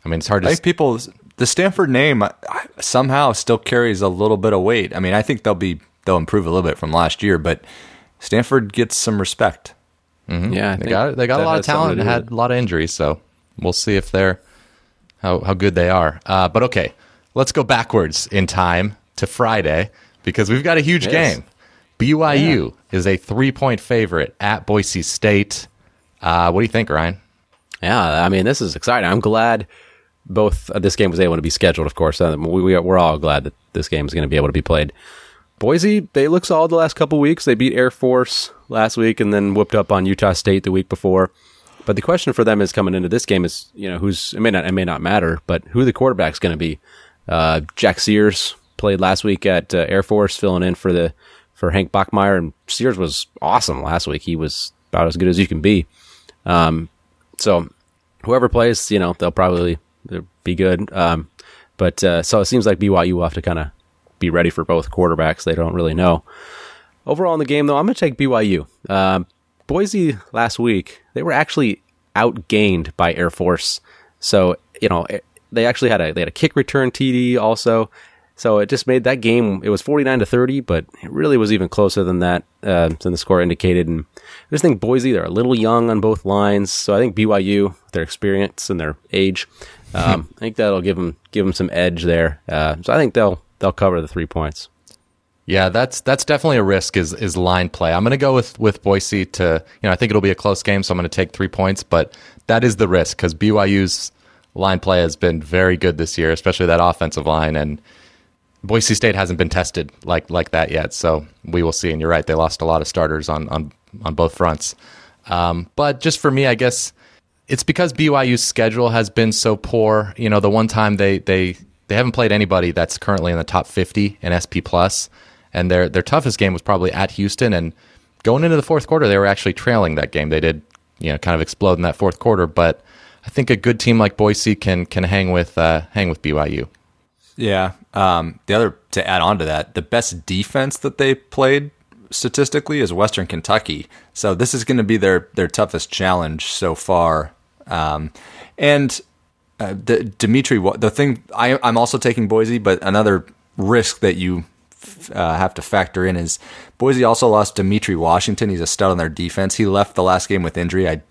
I mean, it's hard to. I think people, the Stanford name I- I- somehow still carries a little bit of weight. I mean, I think they'll be they'll improve a little bit from last year, but Stanford gets some respect. Yeah, I they think got they got a lot of talent and had a lot of injuries, so we'll see if they're how how good they are. Uh, but okay, let's go backwards in time to Friday because we've got a huge Yes. game. BYU is a three point favorite at Boise State. Uh, what do you think, Ryan? Yeah, I mean, this is exciting. I'm glad both uh, this game was able to be scheduled. Of course, uh, we, we are, we're all glad that this game is going to be able to be played. Boise, they look solid the last couple weeks. They beat Air Force last week and then whooped up on Utah State the week before. But the question for them is coming into this game is, you know, who's it may not it may not matter, but who the quarterback's going to be. Uh, Jack Sears played last week at uh, Air Force, filling in for the for Hank Bachmeier, and Sears was awesome last week. He was about as good as you can be. Um, so whoever plays, you know, they'll probably be good. Um, but uh, so it seems like BYU will have to kind of be ready for both quarterbacks. They don't really know. Overall in the game, though, I'm going to take BYU. Um, Boise last week, they were actually outgained by Air Force. So you know they actually had a they had a kick return TD also. So it just made that game. It was 49 to 30, but it really was even closer than that uh, than the score indicated. And I just think Boise they're a little young on both lines. So I think BYU their experience and their age, um, I think that'll give them give them some edge there. Uh, so I think they'll they'll cover the three points. Yeah, that's that's definitely a risk. Is is line play? I'm going to go with with Boise to you know I think it'll be a close game, so I'm going to take three points. But that is the risk because BYU's line play has been very good this year, especially that offensive line. And Boise State hasn't been tested like like that yet, so we will see. And you're right; they lost a lot of starters on on on both fronts. Um, but just for me, I guess it's because BYU's schedule has been so poor. You know, the one time they they they haven't played anybody that's currently in the top 50 in SP plus, and their their toughest game was probably at Houston. And going into the fourth quarter, they were actually trailing that game. They did you know kind of explode in that fourth quarter, but I think a good team like Boise can can hang with uh, hang with BYU. Yeah. Um, the other to add on to that, the best defense that they played statistically is Western Kentucky. So this is going to be their their toughest challenge so far. Um, and uh, the, Demitri, the thing I, I'm also taking Boise, but another risk that you uh, have to factor in is Boise also lost Demitri Washington. He's a stud on their defense. He left the last game with injury. I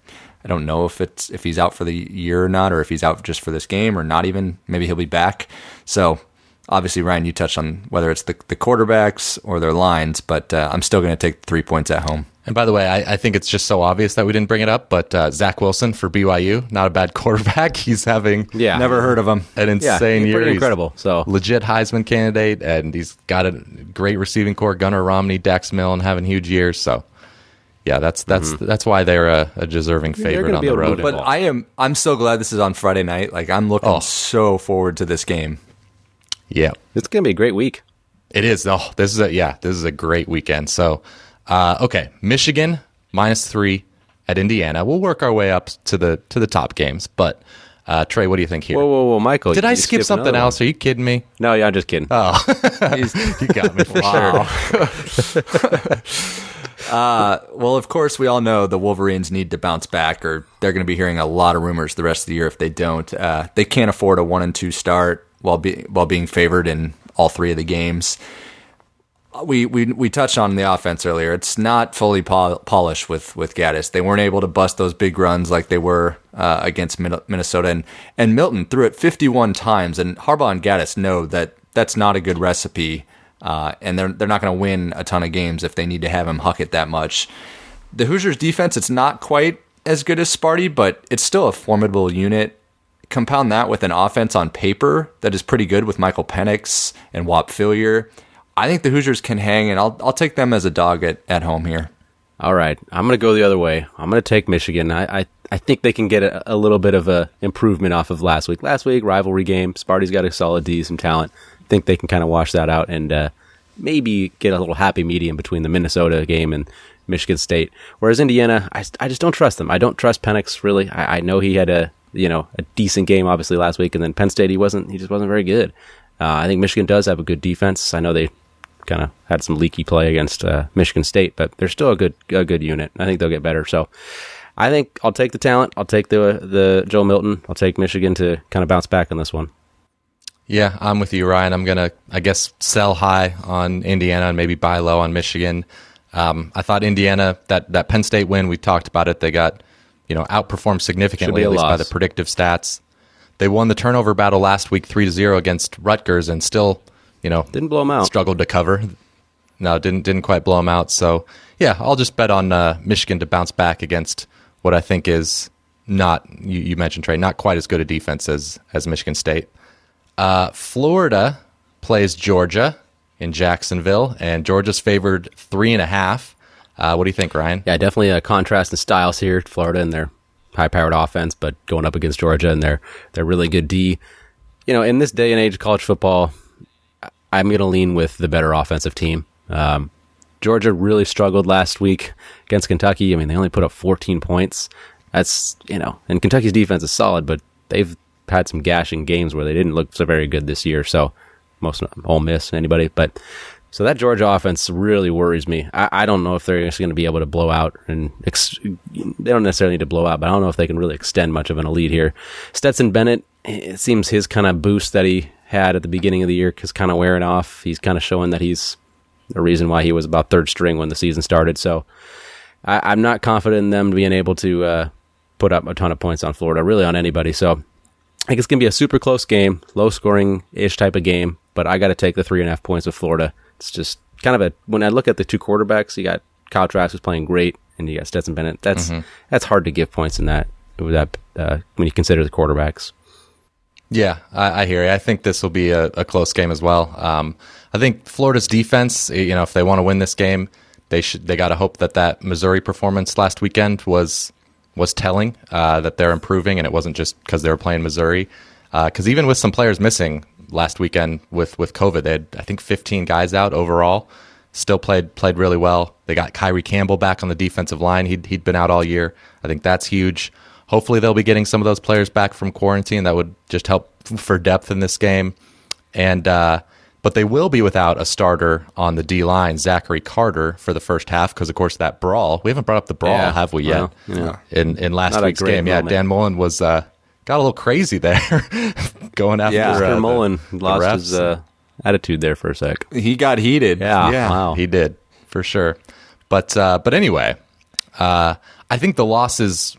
I don't know if it's if he's out for the year or not, or if he's out just for this game, or not even. Maybe he'll be back. So obviously, Ryan, you touched on whether it's the, the quarterbacks or their lines, but uh, I'm still going to take three points at home. And by the way, I, I, think it's just so obvious that we didn't bring it up, but uh, Zach Wilson for BYU, not a bad quarterback. He's having yeah, never heard of him. An insane yeah, year. Pretty incredible. So legit Heisman candidate, and he's got a great receiving core. Gunnar Romney, Dax Milne having huge years. So yeah, that's that's mm-hmm. that's why they're a, a deserving favorite on the road. But I am I'm so glad this is on Friday night. Like I'm looking oh. so forward to this game. Yeah, it's gonna be a great week. It is. Oh, this is a yeah, this is a great weekend. So, uh, okay, Michigan minus three at Indiana. We'll work our way up to the to the top games. But uh, Trey, what do you think here? Whoa, whoa, whoa, Michael! Did I skip something else? Are you kidding me? No, yeah, I'm just kidding. Oh, you got me for sure. uh, well, of course, we all know the Wolverines need to bounce back, or they're going to be hearing a lot of rumors the rest of the year if they don't. Uh, they can't afford a one and two start while be, while being favored in all three of the games we, we we touched on the offense earlier. It's not fully pol- polished with with Gattis. They weren't able to bust those big runs like they were uh, against Minnesota, and and Milton threw it 51 times. And Harbaugh and Gattis know that that's not a good recipe, uh, and they're they're not going to win a ton of games if they need to have him huck it that much. The Hoosiers defense, it's not quite as good as Sparty, but it's still a formidable unit. Compound that with an offense on paper that is pretty good with Michael Penix and Whop Philyor I think the Hoosiers can hang, and I'll I'll take them as a dog at, at home here. All right, I'm going to go the other way. I'm going to take Michigan. I, I, I think they can get a, a, little bit of a improvement off of last week. Last week rivalry game. Sparty's got a solid D, some talent. Think they can kind of wash that out and uh, maybe get a little happy medium between the Minnesota game and Michigan State. Whereas Indiana, I, I just don't trust them. I don't trust Penix really. I, I know he had a you know a decent game obviously last week, and then Penn State he wasn't. He just wasn't very good. Uh, I think Michigan does have a good defense. I know they kind of had some leaky play against uh, Michigan State, but they're still a good a good unit. I think they'll get better. So I think I'll take the talent. I'll take the the Joe Milton. I'll take Michigan to kind of bounce back on this one. Yeah, I'm with you, Ryan. I'm gonna, I guess, sell high on Indiana and maybe buy low on Michigan. Um, I thought Indiana that that Penn State win. We talked about it. They got you know outperformed significantly at least loss. by the predictive stats. They won the turnover battle last week, three to zero against Rutgers, and still you know, didn't blow them out. Struggled to cover. No, didn't didn't quite blow them out. So yeah, I'll just bet on uh, Michigan to bounce back against what I think is not you, you, mentioned Trey, not quite as good a defense as as Michigan State. Uh, Florida plays Georgia in Jacksonville, and Georgia's favored three and a half. Uh, what do you think, Ryan? Yeah, definitely a contrast in styles here. Florida and their high-powered offense, but going up against Georgia and their their really good D. You know, in this day and age of college football, I'm going to lean with the better offensive team. Um, Georgia really struggled last week against Kentucky. I mean, they only put up 14 points. That's, you know, and Kentucky's defense is solid, but they've had some gashing games where they didn't look so very good this year. So, most Ole Miss, anybody, but so that Georgia offense really worries me. I, I don't know if they're going to be able to blow out, and ex- they don't necessarily need to blow out, but I don't know if they can really extend much of an elite here. Stetson Bennett, it seems his kind of boost that he had at the beginning of the year is kind of wearing off. He's kind of showing that he's the reason why he was about third string when the season started. So I, am not confident in them being able to uh, put up a ton of points on Florida, really on anybody. So I think it's going to be a super close game, low scoring ish type of game, but I got to take the three and a half points with Florida. It's just kind of a, when I look at the two quarterbacks, you got Kyle Trask who's playing great and you got Stetson Bennett. That's, mm-hmm. that's hard to give points in that, that uh, when you consider the quarterbacks. Yeah, I, I hear you. I think this will be a, a close game as well. Um, I think Florida's defense, you know, if they want to win this game, they should they got to hope that that Missouri performance last weekend was was telling uh, that they're improving, and it wasn't just because they were playing Missouri. Because uh, even with some players missing last weekend with with COVID, they had I think 15 guys out overall. Still played played really well. They got Kyree Campbell back on the defensive line. He'd he'd been out all year. I think that's huge. Hopefully, they'll be getting some of those players back from quarantine. That would just help for depth in this game. And uh, but they will be without a starter on the D line, Zachary Carter, for the first half because, of course, that brawl. We haven't brought up the brawl, Yeah, have we yet? well, yeah. In in last Not week's great game, yeah. Dan Mullen was uh, got a little crazy there, going after Yeah. uh, Mr. the- Mullen the lost refs. his uh, attitude there for a sec. He got heated. Yeah, yeah. wow. He did for sure. But uh, but anyway, uh, I think the losses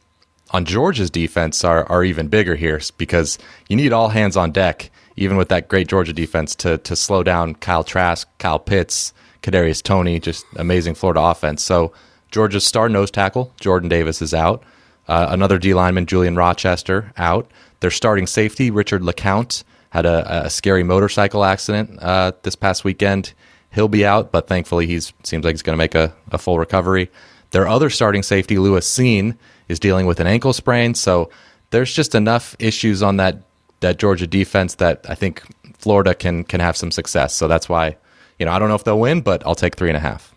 on Georgia's defense are are even bigger here because you need all hands on deck, even with that great Georgia defense, to to slow down Kyle Trask, Kyle Pitts, Kadarius Toney, just amazing Florida offense. So Georgia's star nose tackle Jordan Davis is out. Uh, another D lineman, Julian Rochester, out. Their starting safety, Richard LeCounte, had a, a scary motorcycle accident uh, this past weekend. He'll be out, but thankfully he's seems like he's going to make a, a full recovery. Their other starting safety, Lewis Cine, is dealing with an ankle sprain. So there's just enough issues on that that Georgia defense that I think Florida can can have some success. So that's why, you know, I don't know if they'll win, but I'll take three and a half.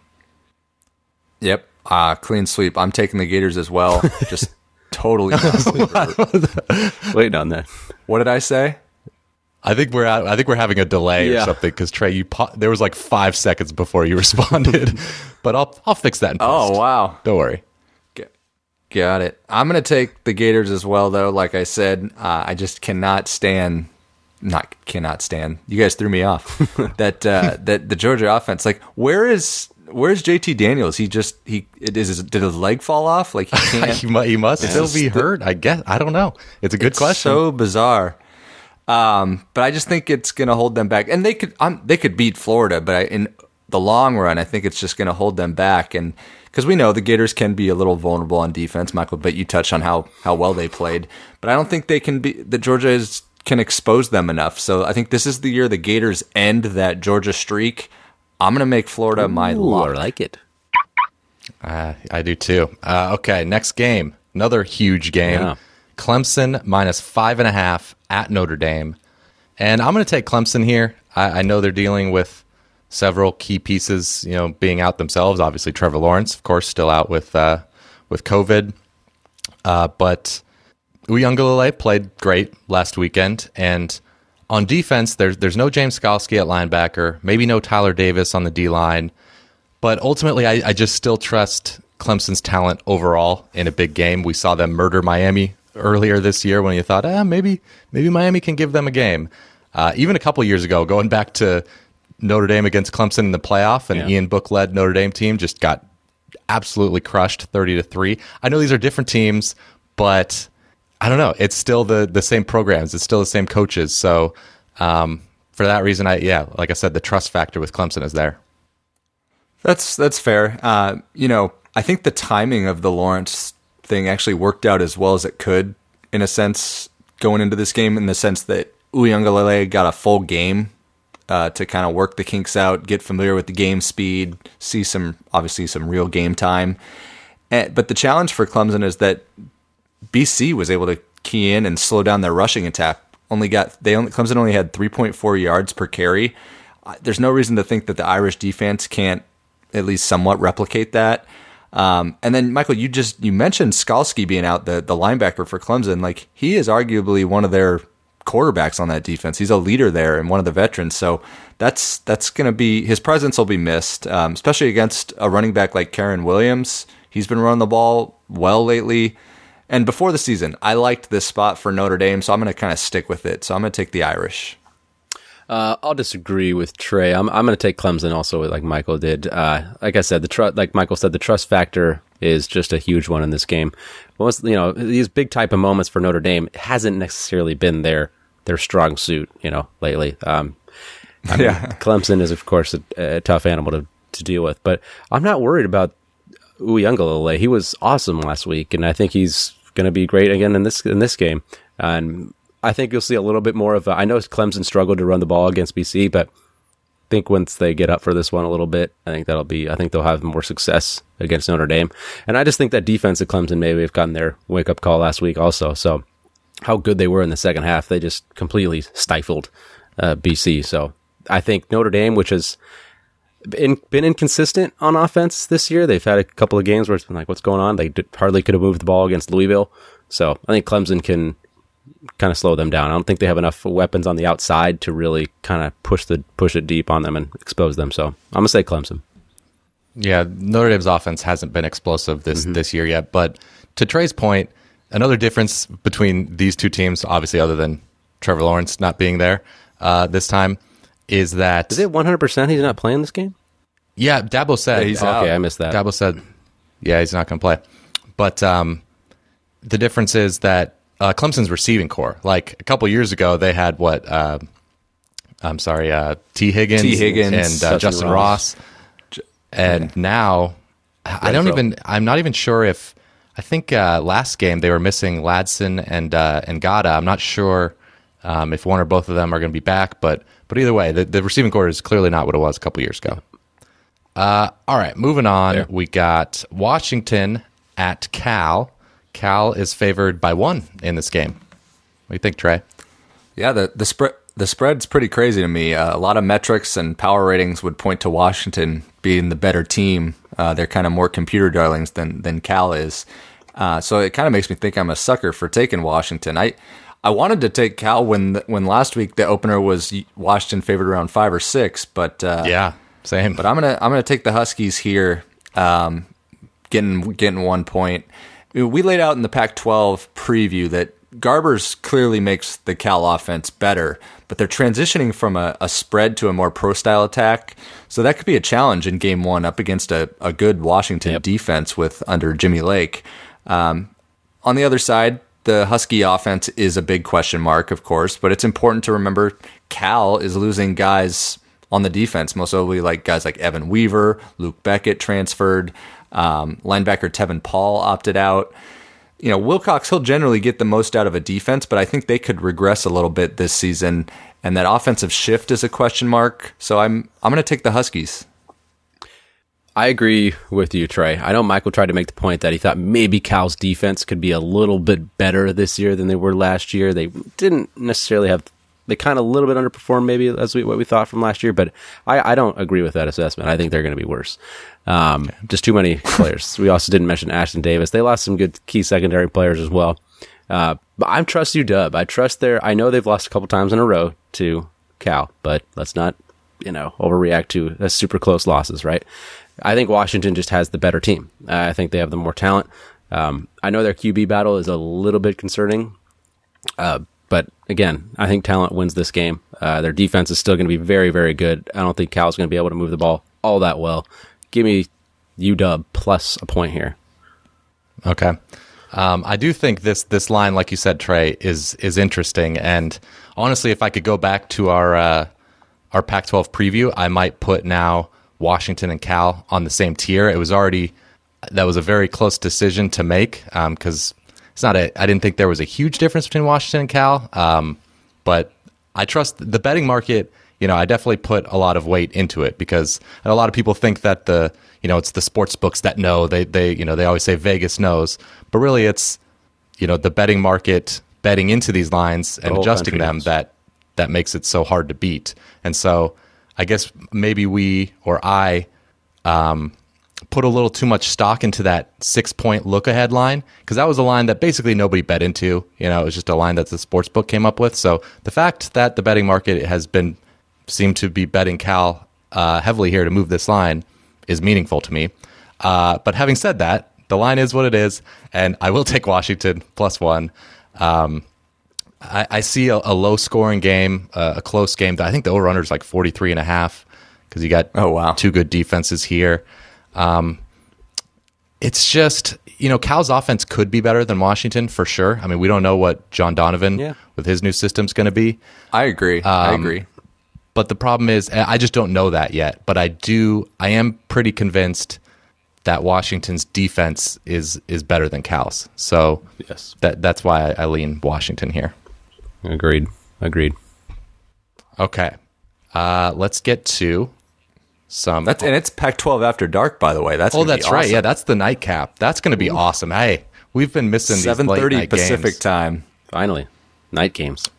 Yep. Uh, clean sweep. I'm taking the Gators as well. Just totally. Waiting on that. what did I say? I think we're out, I think we're having a delay or something because Trey, you pa- there was like five seconds before you responded, but I'll I'll fix that. In Oh, wow. Don't worry. Got it. I'm going to take the Gators as well, though. Like I said, uh, I just cannot stand. Not cannot stand. You guys threw me off. that uh, that the Georgia offense. Like, where is where's JT Daniels? He just he it is did his leg fall off? Like he can't. he, mu- he must still be hurt. I guess I don't know. It's a good It's question. So bizarre. Um, but I just think it's going to hold them back, and they could um, they could beat Florida, but I, in the long run, I think it's just going to hold them back, and because we know the Gators can be a little vulnerable on defense, Michael. But you touched on how how well they played, but I don't think they can be that Georgia is can expose them enough. So I think this is the year the Gators end that Georgia streak. I'm going to make Florida my Ooh, lock. I like it. Uh, I do too. Uh, okay, next game, another huge game. Yeah. Clemson minus five and a half at Notre Dame, and I'm going to take Clemson here. I, I know they're dealing with several key pieces, you know, being out themselves. Obviously, Trevor Lawrence, of course, still out with uh, with COVID, uh, but Uiagalelei played great last weekend, and on defense, there's there's no James Skalski at linebacker, maybe no Tyler Davis on the D line. But ultimately, I, I just still trust Clemson's talent overall in a big game. We saw them murder Miami earlier this year when you thought, ah, maybe maybe Miami can give them a game. Uh, even a couple years ago, going back to Notre Dame against Clemson in the playoff, and Yeah. Ian Book led Notre Dame team just got absolutely crushed, thirty to three. I know these are different teams, but I don't know. It's still the the same programs. It's still the same coaches. So um, for that reason, I yeah, like I said, the trust factor with Clemson is there. That's that's fair. Uh, you know, I think the timing of the Lawrence thing actually worked out as well as it could, in a sense, going into this game. In the sense that Uiagalelei got a full game uh, to kind of work the kinks out, get familiar with the game speed, see some obviously some real game time. And, but the challenge for Clemson is that BC was able to key in and slow down their rushing attack. Only got they only Clemson only had 3.4 yards per carry. There's no reason to think that the Irish defense can't at least somewhat replicate that. Um, and then Michael, you just you mentioned Skalski being out the the linebacker for Clemson. Like he is arguably one of their quarterbacks on that defense. He's a leader there and one of the veterans. So that's that's going to be his presence will be missed, um, especially against a running back like Kyren Williams. He's been running the ball well lately. And before the season, I liked this spot for Notre Dame, so I'm going to kind of stick with it. So I'm going to take the Irish. Uh, I'll disagree with Trey. I'm I'm going to take Clemson also, like Michael did. Uh, like I said, the trust, like Michael said, the trust factor is just a huge one in this game. Most, you know, these big type of moments for Notre Dame hasn't necessarily been their their strong suit, you know, lately. Um, I mean, Yeah. Clemson is of course a, a tough animal to to deal with, but I'm not worried about Uiagalelei. He was awesome last week, and I think he's going to be great again in this in this game. And I think you'll see a little bit more of. A, I know Clemson struggled to run the ball against BC, but I think once they get up for this one a little bit, I think that'll be. I think they'll have more success against Notre Dame, and I just think that defense at Clemson maybe have gotten their wake up call last week also. So how good they were in the second half, they just completely stifled uh, BC. So I think Notre Dame, which has been, been inconsistent on offense this year, they've had a couple of games where it's been like, what's going on? They hardly could have moved the ball against Louisville. So I think Clemson can kind of slow them down. I don't think they have enough weapons on the outside to really kind of push the push it deep on them and expose them. So I'm gonna say Clemson. Yeah, Notre Dame's offense hasn't been explosive this this year yet, but to Trey's point, another difference between these two teams, obviously other than Trevor Lawrence not being there uh, this time, is that Is it 100 percent he's not playing this game? yeah, Dabo said Yeah, he's Okay, out. I missed that. Dabo said, yeah, he's not going to play. But um, the difference is that uh, Clemson's receiving core, like a couple years ago, they had what? Uh, I'm sorry, uh, Tee Higgins, Tee Higgins, and uh, Justin Ross. Ross. And now, I don't even. I'm not even sure if. I think uh, last game they were missing Ladson and uh, and Ngata. I'm not sure um, if one or both of them are going to be back, but but either way, the, the receiving core is clearly not what it was a couple years ago. Uh, all right, moving on. There. We got Washington at Cal. Cal is favored by one in this game. What do you think, Trey? Yeah, the the spread the spread's pretty crazy to me. Uh, a lot of metrics and power ratings would point to Washington being the better team. Uh, they're kind of more computer darlings than than Cal is. Uh, so it kind of makes me think I'm a sucker for taking Washington. I I wanted to take Cal when when last week the opener was Washington favored around five or six, but uh, Yeah, same. but I'm gonna I'm gonna take the Huskies here, um, getting getting one point. We laid out in the Pac-12 preview that Garbers clearly makes the Cal offense better, but they're transitioning from a, a spread to a more pro style attack. So that could be a challenge in Game One up against a, a good Washington Yep. defense with under Jimmy Lake. Um, on the other side, the Husky offense is a big question mark, of course, but it's important to remember Cal is losing guys on the defense, most notably like guys like Evan Weaver, Luc Bequette transferred, um, linebacker Tevin Paul opted out. You know, Wilcox, he'll generally get the most out of a defense, but I think they could regress a little bit this season, and that offensive shift is a question mark. So I'm I'm going to take the Huskies. I agree with you, Trey. I know Michael tried to make the point that he thought maybe Cal's defense could be a little bit better this year than they were last year. They didn't necessarily have they kind of a little bit underperformed maybe as we, what we thought from last year, but I, I don't agree with that assessment. I think they're going to be worse. Um, just too many players. we also didn't mention Ashtyn Davis. They lost some good key secondary players as well. Uh, but I trust you, Dub. I trust their. I know they've lost a couple times in a row to Cal, but let's not, you know, overreact to uh, super close losses, right? I think Washington just has the better team. Uh, I think they have the more talent. Um, I know their QB battle is a little bit concerning, uh, but again, I think talent wins this game. Uh, their defense is still going to be very, very good. I don't think Cal's going to be able to move the ball all that well. Give me UW plus a point here. Okay. Um, I do think this this line, like you said, Trey, is is interesting. And honestly, if I could go back to our uh, our Pac-12 preview, I might put now Washington and Cal on the same tier. It was already that was a very close decision to make because it's not a. I didn't think there was a huge difference between Washington and Cal, um, but I trust the betting market. You know, I definitely put a lot of weight into it because a lot of people think that the you know it's the sports books that know they they you know they always say Vegas knows, but really it's you know the betting market betting into these lines and whole adjusting them knows. that that makes it so hard to beat. And so I guess maybe we or I um, put a little too much stock into that six point look ahead line because that was a line that basically nobody bet into. You know, it was just a line that the sports book came up with. So the fact that the betting market has been seemed to be betting Cal uh, heavily here to move this line is meaningful to me. Uh, but having said that, the line is what it is, and I will take Washington plus one. Um, I, I see a, a low scoring game, uh, a close game. I think the over under is like 43 and a half because you got Oh, wow. two good defenses here. Um, it's just, you know, Cal's offense could be better than Washington for sure. I mean, we don't know what John Donovan Yeah. with his new system is going to be. I agree. I Um, agree. But the problem is, I just don't know that yet. But I do, I am pretty convinced that Washington's defense is is better than Cal's. So Yes. that that's why I, I lean Washington here. Agreed. Agreed. Okay. Uh, let's get to some. That's and it's Pac-12 after dark, by the way. That's oh, gonna be that's right. Yeah, that's the nightcap. That's going to be awesome. Hey, we've been missing these seven late thirty night Pacific games. time. Finally, night games.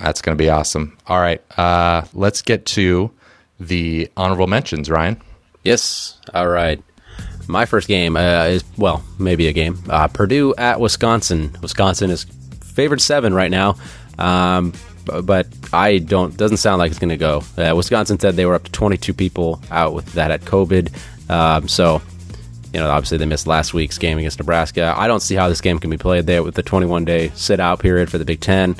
That's going to be awesome. All right, uh, let's get to the honorable mentions. Ryan. Yes. All right. My first game uh, is well, maybe a game. Uh, Purdue at Wisconsin. Wisconsin is favored seven right now, um, but I don't. Doesn't sound like it's going to go. Uh, Wisconsin said they were up to 22 people out with that at COVID. Um, so, you know, obviously they missed last week's game against Nebraska. I don't see how this game can be played there with the 21 day sit out period for the Big Ten.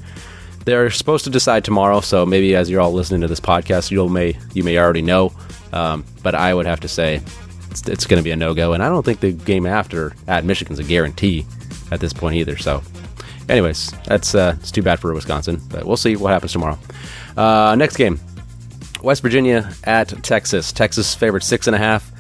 They're supposed to decide tomorrow, so maybe as you're all listening to this podcast, you may you may already know. Um, but I would have to say it's, it's going to be a no go, and I don't think the game after at Michigan's a guarantee at this point either. So, anyways, that's uh, it's too bad for Wisconsin, but we'll see what happens tomorrow. Uh, next game, West Virginia at Texas. Texas favored six and a half.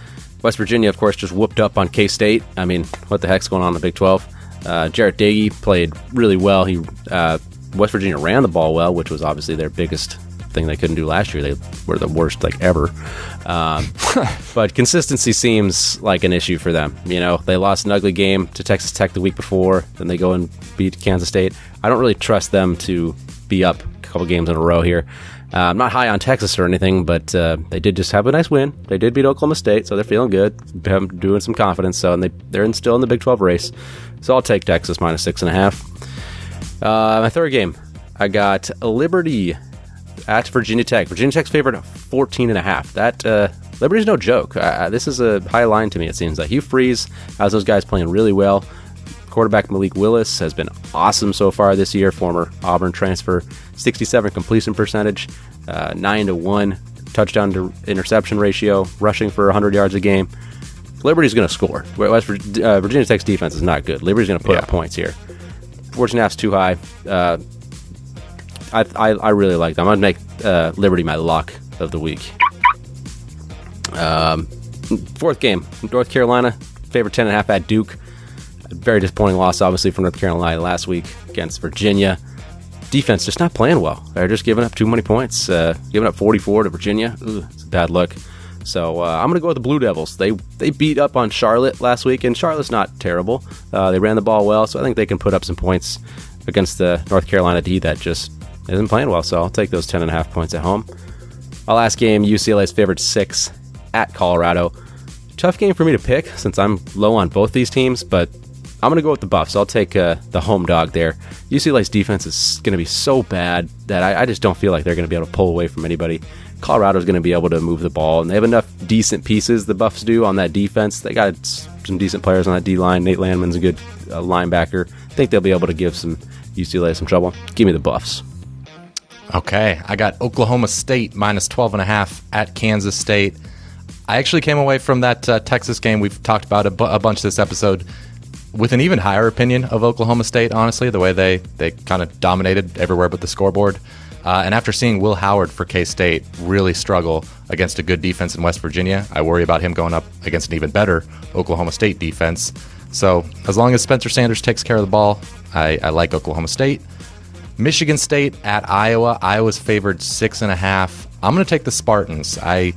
West Virginia, of course, just whooped up on K State. I mean, what the heck's going on in the Big 12? Uh, Jarret Doege played really well. He uh, West Virginia ran the ball well, which was obviously their biggest thing they couldn't do last year. They were the worst like ever. Um, but consistency seems like an issue for them. You know, they lost an ugly game to Texas Tech the week before, then they go and beat Kansas State. I don't really trust them to be up a couple games in a row here. Uh, I'm not high on Texas or anything, but uh, they did just have a nice win. They did beat Oklahoma State, so they're feeling good, doing some confidence. So, and they they're in, still in the Big 12 race. So I'll take Texas minus six and a half. Uh, my third game, I got Liberty at Virginia Tech. Virginia Tech's favorite 14 and a half. That uh, Liberty's no joke. Uh, this is a high line to me. It seems like Hugh Freeze has those guys playing really well. Quarterback Malik Willis has been awesome so far this year. Former Auburn transfer, 67 completion percentage, uh, nine to one touchdown to interception ratio, rushing for 100 yards a game. Liberty's going to score. West uh, Virginia Tech's defense is not good. Liberty's going to put up points here. 14 and too high. Uh, I, I, I really like them. I'm to make uh, Liberty my lock of the week. Um, fourth game, North Carolina, favorite 10.5 at Duke. A very disappointing loss, obviously, from North Carolina last week against Virginia. Defense just not playing well. They're just giving up too many points. Uh, giving up 44 to Virginia. Ugh, it's a bad look. So uh, I'm going to go with the Blue Devils. They they beat up on Charlotte last week, and Charlotte's not terrible. Uh, they ran the ball well, so I think they can put up some points against the North Carolina D that just isn't playing well. So I'll take those 10.5 points at home. Our last game, UCLA's favored six at Colorado. Tough game for me to pick since I'm low on both these teams, but I'm going to go with the Buffs. I'll take uh, the home dog there. UCLA's defense is going to be so bad that I, I just don't feel like they're going to be able to pull away from anybody. Colorado's going to be able to move the ball, and they have enough decent pieces, the Buffs do, on that defense. They got some decent players on that D line. Nate Landman's a good uh, linebacker. I think they'll be able to give some UCLA some trouble. Give me the Buffs. Okay, I got Oklahoma State minus 12 and a half at Kansas State. I actually came away from that uh, Texas game we've talked about a, bu- a bunch this episode with an even higher opinion of Oklahoma State, honestly, the way they, they kind of dominated everywhere but the scoreboard. Uh, and after seeing Will Howard for K State really struggle against a good defense in West Virginia, I worry about him going up against an even better Oklahoma State defense. So as long as Spencer Sanders takes care of the ball, I, I like Oklahoma State. Michigan State at Iowa. Iowa's favored six and a half. I'm going to take the Spartans. I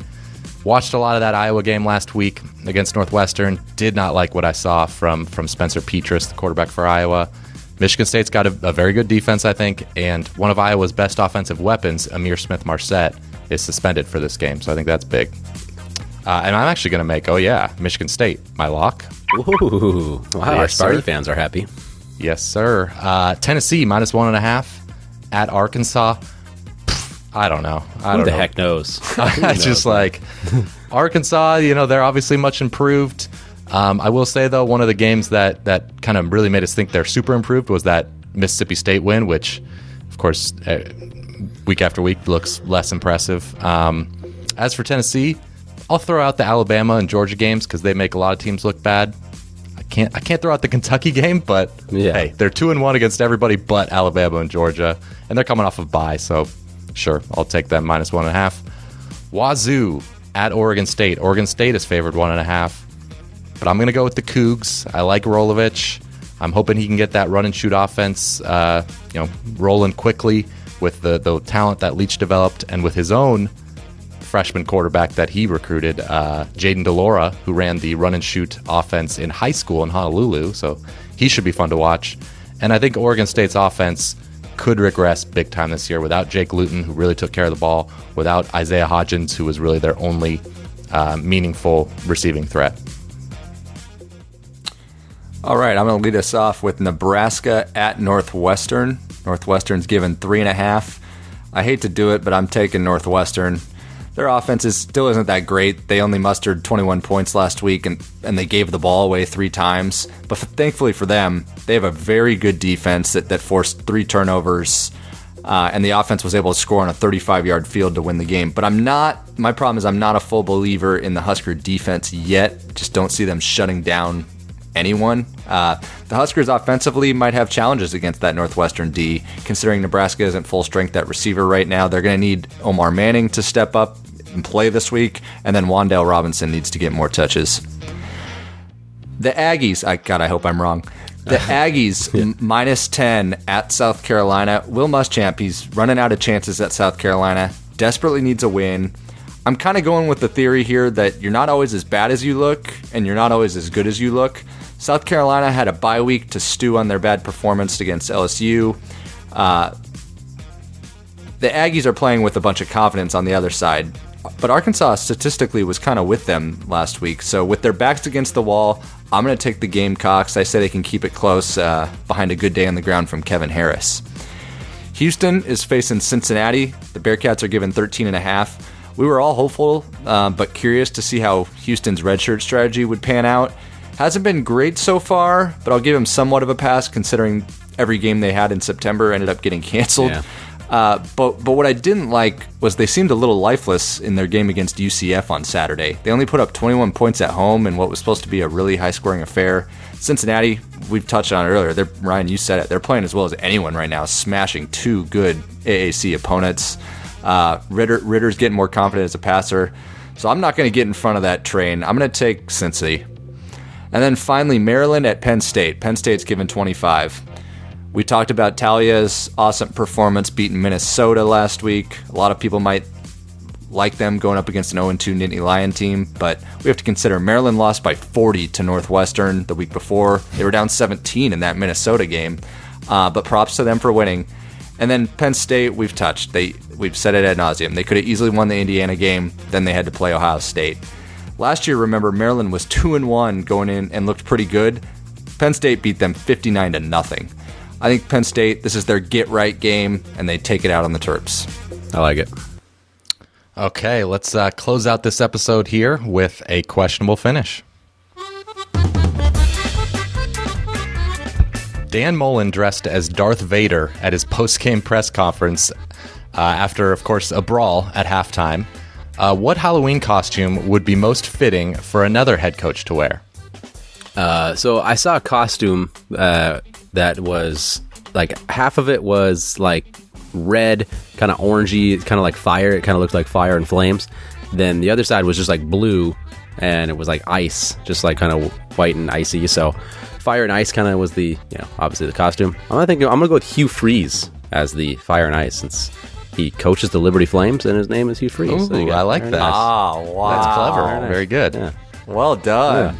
watched a lot of that Iowa game last week against Northwestern. Did not like what I saw from from Spencer Petras, the quarterback for Iowa. Michigan State's got a, a very good defense, I think, and one of Iowa's best offensive weapons, Ihmir Smith Marsette, is suspended for this game. So I think that's big. Uh, and I'm actually going to make, oh yeah, Michigan State my lock. Ooh, wow, our Sparty fans are happy. Yes, sir. Uh, Tennessee minus one and a half at Arkansas. I don't know. I Who don't the know. heck knows? Who I just like Arkansas. You know, they're obviously much improved. Um, I will say though, one of the games that that kind of really made us think they're super improved was that Mississippi State win, which, of course, uh, week after week looks less impressive. Um, as for Tennessee, I'll throw out the Alabama and Georgia games because they make a lot of teams look bad. I can't I can't throw out the Kentucky game, but Yeah. hey, they're two and one against everybody but Alabama and Georgia, and they're coming off of bye, so sure, I'll take that minus one and a half. Wazoo at Oregon State. Oregon State is favored one and a half, but I'm going to go with the Cougs. I like Rolovich. I'm hoping he can get that run and shoot offense, uh, you know, rolling quickly with the the talent that Leach developed and with his own freshman quarterback that he recruited, uh, Jayden de Laura, who ran the run and shoot offense in high school in Honolulu. So he should be fun to watch. And I think Oregon State's offense could regress big time this year without Jake Luton, who really took care of the ball, without Isaiah Hodgins, who was really their only uh, meaningful receiving threat. All right, I'm going to lead us off with Nebraska at Northwestern. Northwestern's given three and a half. I hate to do it, but I'm taking Northwestern. Their offense is, still isn't that great. They only mustered 21 points last week, and, and they gave the ball away three times. But thankfully for them, they have a very good defense that, that forced three turnovers, uh, and the offense was able to score on a 35 yard field to win the game. But I'm not, my problem is I'm not a full believer in the Husker defense yet. Just don't see them shutting down anyone. Uh, the Huskers offensively might have challenges against that Northwestern D, considering Nebraska isn't full strength at receiver right now. They're going to need Omar Manning to step up and play this week, and then Wan'Dale Robinson needs to get more touches. The Aggies, I God, I hope I'm wrong. The Aggies m- minus 10 at South Carolina. Will Muschamp, he's running out of chances at South Carolina. Desperately needs a win. I'm kind of going with the theory here that you're not always as bad as you look, and you're not always as good as you look. South Carolina had a bye week to stew on their bad performance against LSU. Uh, the Aggies are playing with a bunch of confidence on the other side, but Arkansas statistically was kind of with them last week. So with their backs against the wall, I'm going to take the Gamecocks. I say they can keep it close uh, behind a good day on the ground from Kevin Harris. Houston is facing Cincinnati. The Bearcats are given 13 and a half. We were all hopeful, uh, but curious to see how Houston's redshirt strategy would pan out. Hasn't been great so far, but I'll give him somewhat of a pass considering every game they had in September ended up getting canceled. Yeah. Uh, but but what I didn't like was they seemed a little lifeless in their game against UCF on Saturday. They only put up 21 points at home in what was supposed to be a really high scoring affair. Cincinnati, we've touched on it earlier. They're Ryan, you said it. They're playing as well as anyone right now, smashing two good AAC opponents. Uh, Ridder Ridder's getting more confident as a passer, so I'm not going to get in front of that train. I'm going to take Cincy. And then finally, Maryland at Penn State. Penn State's given 25. We talked about Taulia's awesome performance beating Minnesota last week. A lot of people might like them going up against an 0 2 Nittany Lion team, but we have to consider Maryland lost by 40 to Northwestern the week before. They were down 17 in that Minnesota game, uh, but props to them for winning. And then Penn State, we've touched. They we've said it ad nauseum. They could have easily won the Indiana game. Then they had to play Ohio State. Last year, remember Maryland was two and one going in and looked pretty good. Penn State beat them 59 to nothing. I think Penn State, this is their get right game, and they take it out on the Terps. I like it. Okay, let's uh, close out this episode here with a questionable finish. Dan Mullen dressed as Darth Vader at his post-game press conference uh, after, of course, a brawl at halftime. Uh, what Halloween costume would be most fitting for another head coach to wear? Uh, so I saw a costume uh, that was like half of it was like red, kind of orangey, kind of like fire. It kind of looked like fire and flames. Then the other side was just like blue, and it was like ice, just like kind of white and icy. So fire and ice kind of was the you know obviously the costume. I'm gonna think I'm gonna go with Hugh Freeze as the fire and ice since he coaches the Liberty Flames and his name is Hugh Freeze. So Ooh, got- I like that. nice. Ah, wow. That's clever. nice. Very good. Yeah. Well done.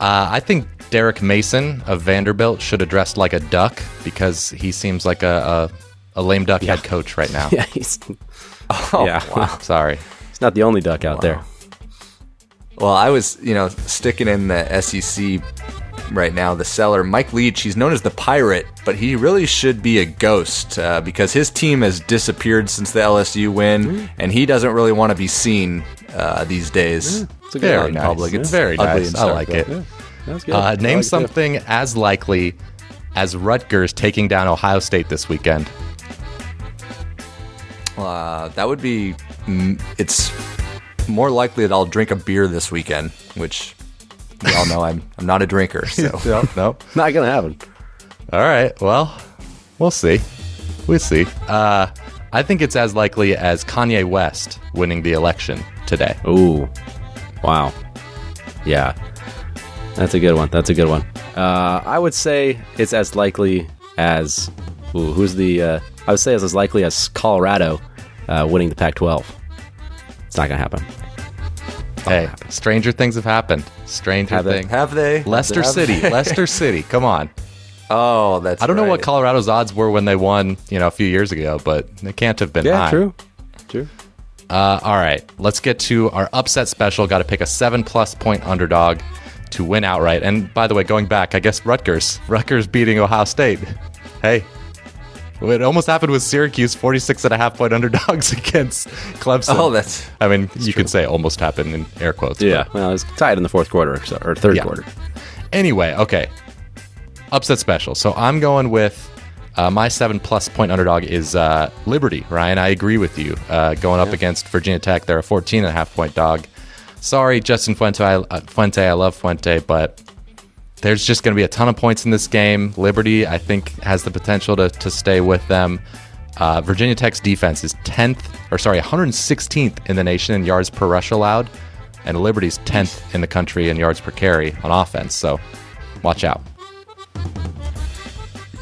Uh, I think Derek Mason of Vanderbilt should have dressed like a duck because he seems like a, a, a lame duck head coach right now. Yeah, he's Oh, yeah. wow. Sorry. he's not the only duck out there. Well, I was, you know, sticking in the SEC right now, the seller, Mike Leach, he's known as the pirate, but he really should be a ghost uh, because his team has disappeared since the LSU win, and he doesn't really want to be seen uh, these days. It's a good Very nice. public. It's Very ugly nice. I like it. Yeah, good. Uh, name like it something as likely as Rutgers taking down Ohio State this weekend. Uh, that would be, mm, it's more likely that I'll drink a beer this weekend, which we all know I'm, I'm not a drinker. So nope, nope. Not gonna happen. All right. Well, we'll see. We'll see. Uh, I think it's as likely as Kanye West winning the election today. Ooh, wow. Yeah, that's a good one. That's a good one. Uh, I would say it's as likely as ooh, who's the? Uh, I would say it's as likely as Colorado uh, winning the Pac-12. It's not gonna happen. Hey, stranger things have happened. Stranger Have they? things. Have they? Leicester Have City. they? Leicester City. Come on. Oh, that's. I don't know what. Colorado's odds were when they won, you know, a few years ago, but they can't have been Yeah, high. true, true. Uh, all right, let's get to our upset special. Got to pick a seven plus point underdog to win outright. And by the way, going back, I guess Rutgers. Rutgers beating Ohio State. Hey, it almost happened with Syracuse, 46 and a half point underdogs against Clemson. Oh, that's. I mean, you could say almost happened in air quotes. but- Yeah, well, was tied in the fourth quarter so, or third Yeah. quarter. Anyway, okay. Upset special. So I'm going with uh, my seven plus point underdog is uh, Liberty. Ryan, I agree with you. Uh, going up against Virginia Tech, they're a 14 and a half point dog. Sorry, Justin Fuente. I, uh, Fuente, I love Fuente, but there's just going to be a ton of points in this game. Liberty, I think, has the potential to, to stay with them. Uh, Virginia Tech's defense is 10th, or sorry, 116th in the nation in yards per rush allowed, and Liberty's 10th in the country in yards per carry on offense. So watch out.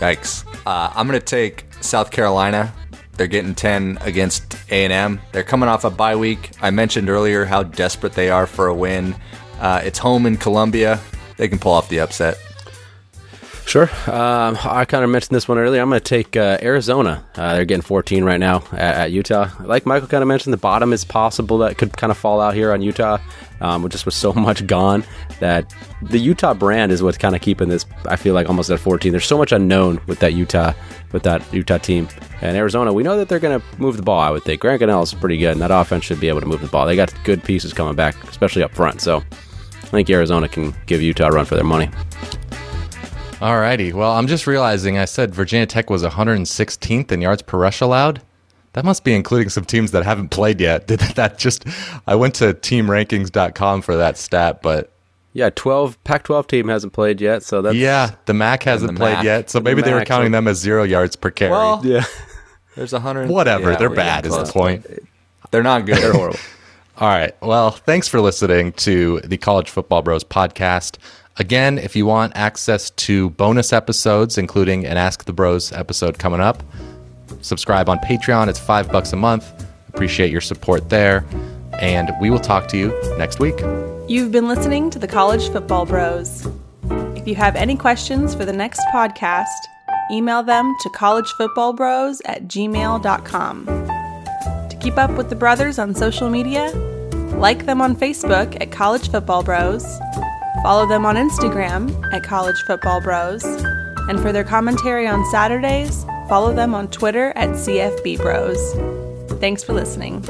Yikes. Uh, I'm going to take South Carolina. They're getting 10 against A&M. They're coming off a bye week. I mentioned earlier how desperate they are for a win. Uh, it's home in Columbia. They can pull off the upset. Sure. Um, I kind of mentioned this one earlier. I'm going to take uh, Arizona. Uh, they're getting 14 right now at, at Utah. Like Michael kind of mentioned, the bottom is possible that could kind of fall out here on Utah. Um, just with so much gone that the Utah brand is what's kind of keeping this. I feel like almost at 14. There's so much unknown with that Utah, with that Utah team. And Arizona, we know that they're going to move the ball. I would think Grant Gunnell is pretty good, and that offense should be able to move the ball. They got good pieces coming back, especially up front. So I think Arizona can give Utah a run for their money. Alrighty. Well, I'm just realizing I said Virginia Tech was 116th in yards per rush allowed. That must be including some teams that haven't played yet. Did that just? I went to teamrankings.com for that stat, but Yeah, 12 Pac-12 team hasn't played yet, so that's yeah, the MAC hasn't the played MAC. yet, so The maybe they were counting so- them as zero yards per carry. Well, yeah. There's a 100. Whatever, Yeah, they're bad. getting Is the point? They're not good. They're horrible. All right. Well, thanks for listening to the College Football Bros podcast. Again, if you want access to bonus episodes, including an Ask the Bros episode coming up, subscribe on Patreon. It's five bucks a month. Appreciate your support there. And we will talk to you next week. You've been listening to the College Football Bros. If you have any questions for the next podcast, email them to collegefootballbros at gmail.com. Keep up with the brothers on social media, like them on Facebook at College Football Bros, follow them on Instagram at College Football Bros, and for their commentary on Saturdays, follow them on Twitter at CFB Bros. Thanks for listening.